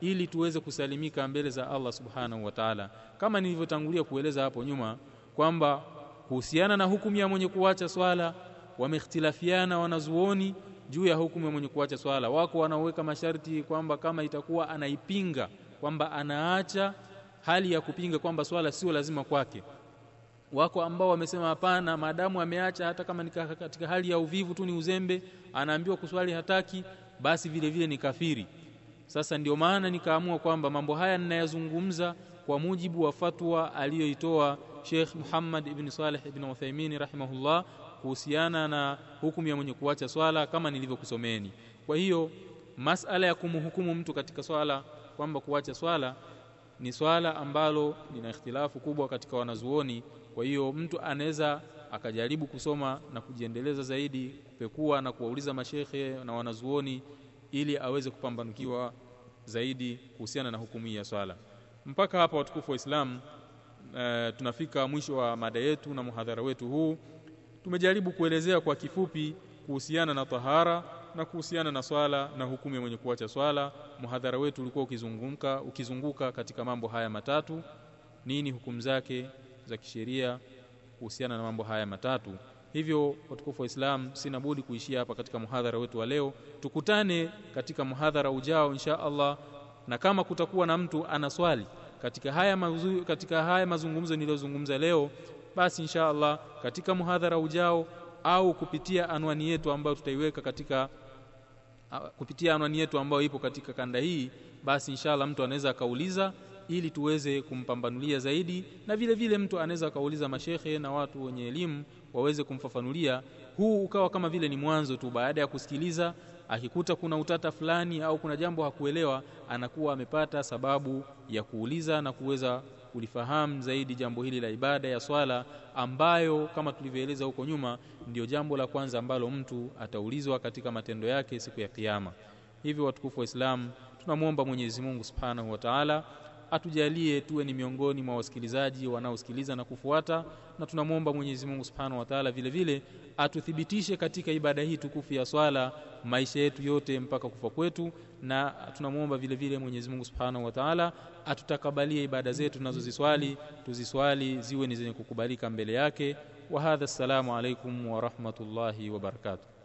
ili tuweze kusalimika mbele za Allah subhanahu wa ta'ala. Kama nilivyotangulia kueleza hapo nyuma kwamba kuhusiana na hukumu ya mwenye kuacha swala wamehtilafiana wanazuoni juu ya hukumu ya mwenye kuacha swala. Wako wanaoweka masharti kwamba kama itakuwa anaipinga kwamba anaacha hali ya kupinga kwamba swala sio lazima kwake wako ambao wamesema hapana maadamu ameacha hata kama ni katika hali ya uvivu tu ni uzembe anaambiwa kuswali hataki basi vile vile ni kafiri. Sasa ndio maana nikaamua kwamba mambo haya ninayazungumza kwa mujibu wa fatwa aliyoitoa Sheikh Muhammad ibn Saleh ibn Uthaymeen rahimahullah kuhusiana na hukumu ya mwenye kuacha swala kama nilivyokusomeni. Kwa hiyo masala ya kumhukumu mtu katika swala kwamba kuacha swala ni swala ambalo lina ikhtilafu kubwa katika wanazuoni kwa hiyo mtu anaweza akajaribu kusoma na kujiendeleza zaidi kupekua na kuwauliza mashekhe na wanazuoni ili aweze kupambanukiwa zaidi kuhusiana na hukumu ya swala. Mpaka hapa watukufu wa Islam e, tunafika mwisho wa mada yetu na muhadhara wetu huu. Tumejaribu kuelezea kwa kifupi kuhusiana na tahara na kuhusiana na swala na hukumu ya mwenye kuacha swala. Muhadhara wetu ulikuwa ukizunguka ukizunguka katika mambo haya matatu. Nini hukumu zake za kisheria kuhusiana na mambo haya matatu. Hivyo watukufu wa Islam sina budi kuishia hapa katika muhadhara wetu wa leo. Tukutane katika muhadhara ujao insha Allah na kama kutakuwa na mtu ana swali katika haya mazu, katika haya mazungumzo niliyozungumza leo basi insha Allah katika muhadhara ujao au kupitia anwani yetu ambayo tutaiweka katika kupitia anwani yetu ambayo ipo katika kanda hii basi inshallah mtu anaweza akauliza ili tuweze kumpambanulia zaidi na vile vile mtu anaweza akauliza mashekhe na watu wenye elimu waweze kumfafanulia. Huu ukawa kama vile ni mwanzo tu baada ya kusikiliza akikuta kuna utata fulani au kuna jambo hakuelewa anakuwa amepata sababu ya kuuliza na kuweza kulifahamu zaidi jambo hili la ibada ya swala ambayo kama tulivyoeleza huko nyuma ndio jambo la kwanza ambalo mtu ataulizwa katika matendo yake siku ya kiyama. Hivyo watukufu wa Islam tunamwomba Mwenyezi Mungu Subhanahu wa Ta'ala atujalie tuwe ni miongoni mwa wasikilizaji wanaosikiliza na kufuata na tunamwomba Mwenyezi Mungu Subhanahu wa Ta'ala vile vile atuthibitishe katika ibada hii tukufu ya swala maisha yetu yote mpaka kufa kwetu na tunamwomba vile vile Mwenyezi Mungu Subhanahu wa Ta'ala atutakabalie ibada zetu tunazoziswali tuziswali ziwe ni zenye kukubalika mbele yake. Wa hadha assalamu alaikum wa rahmatullahi wa barakatuh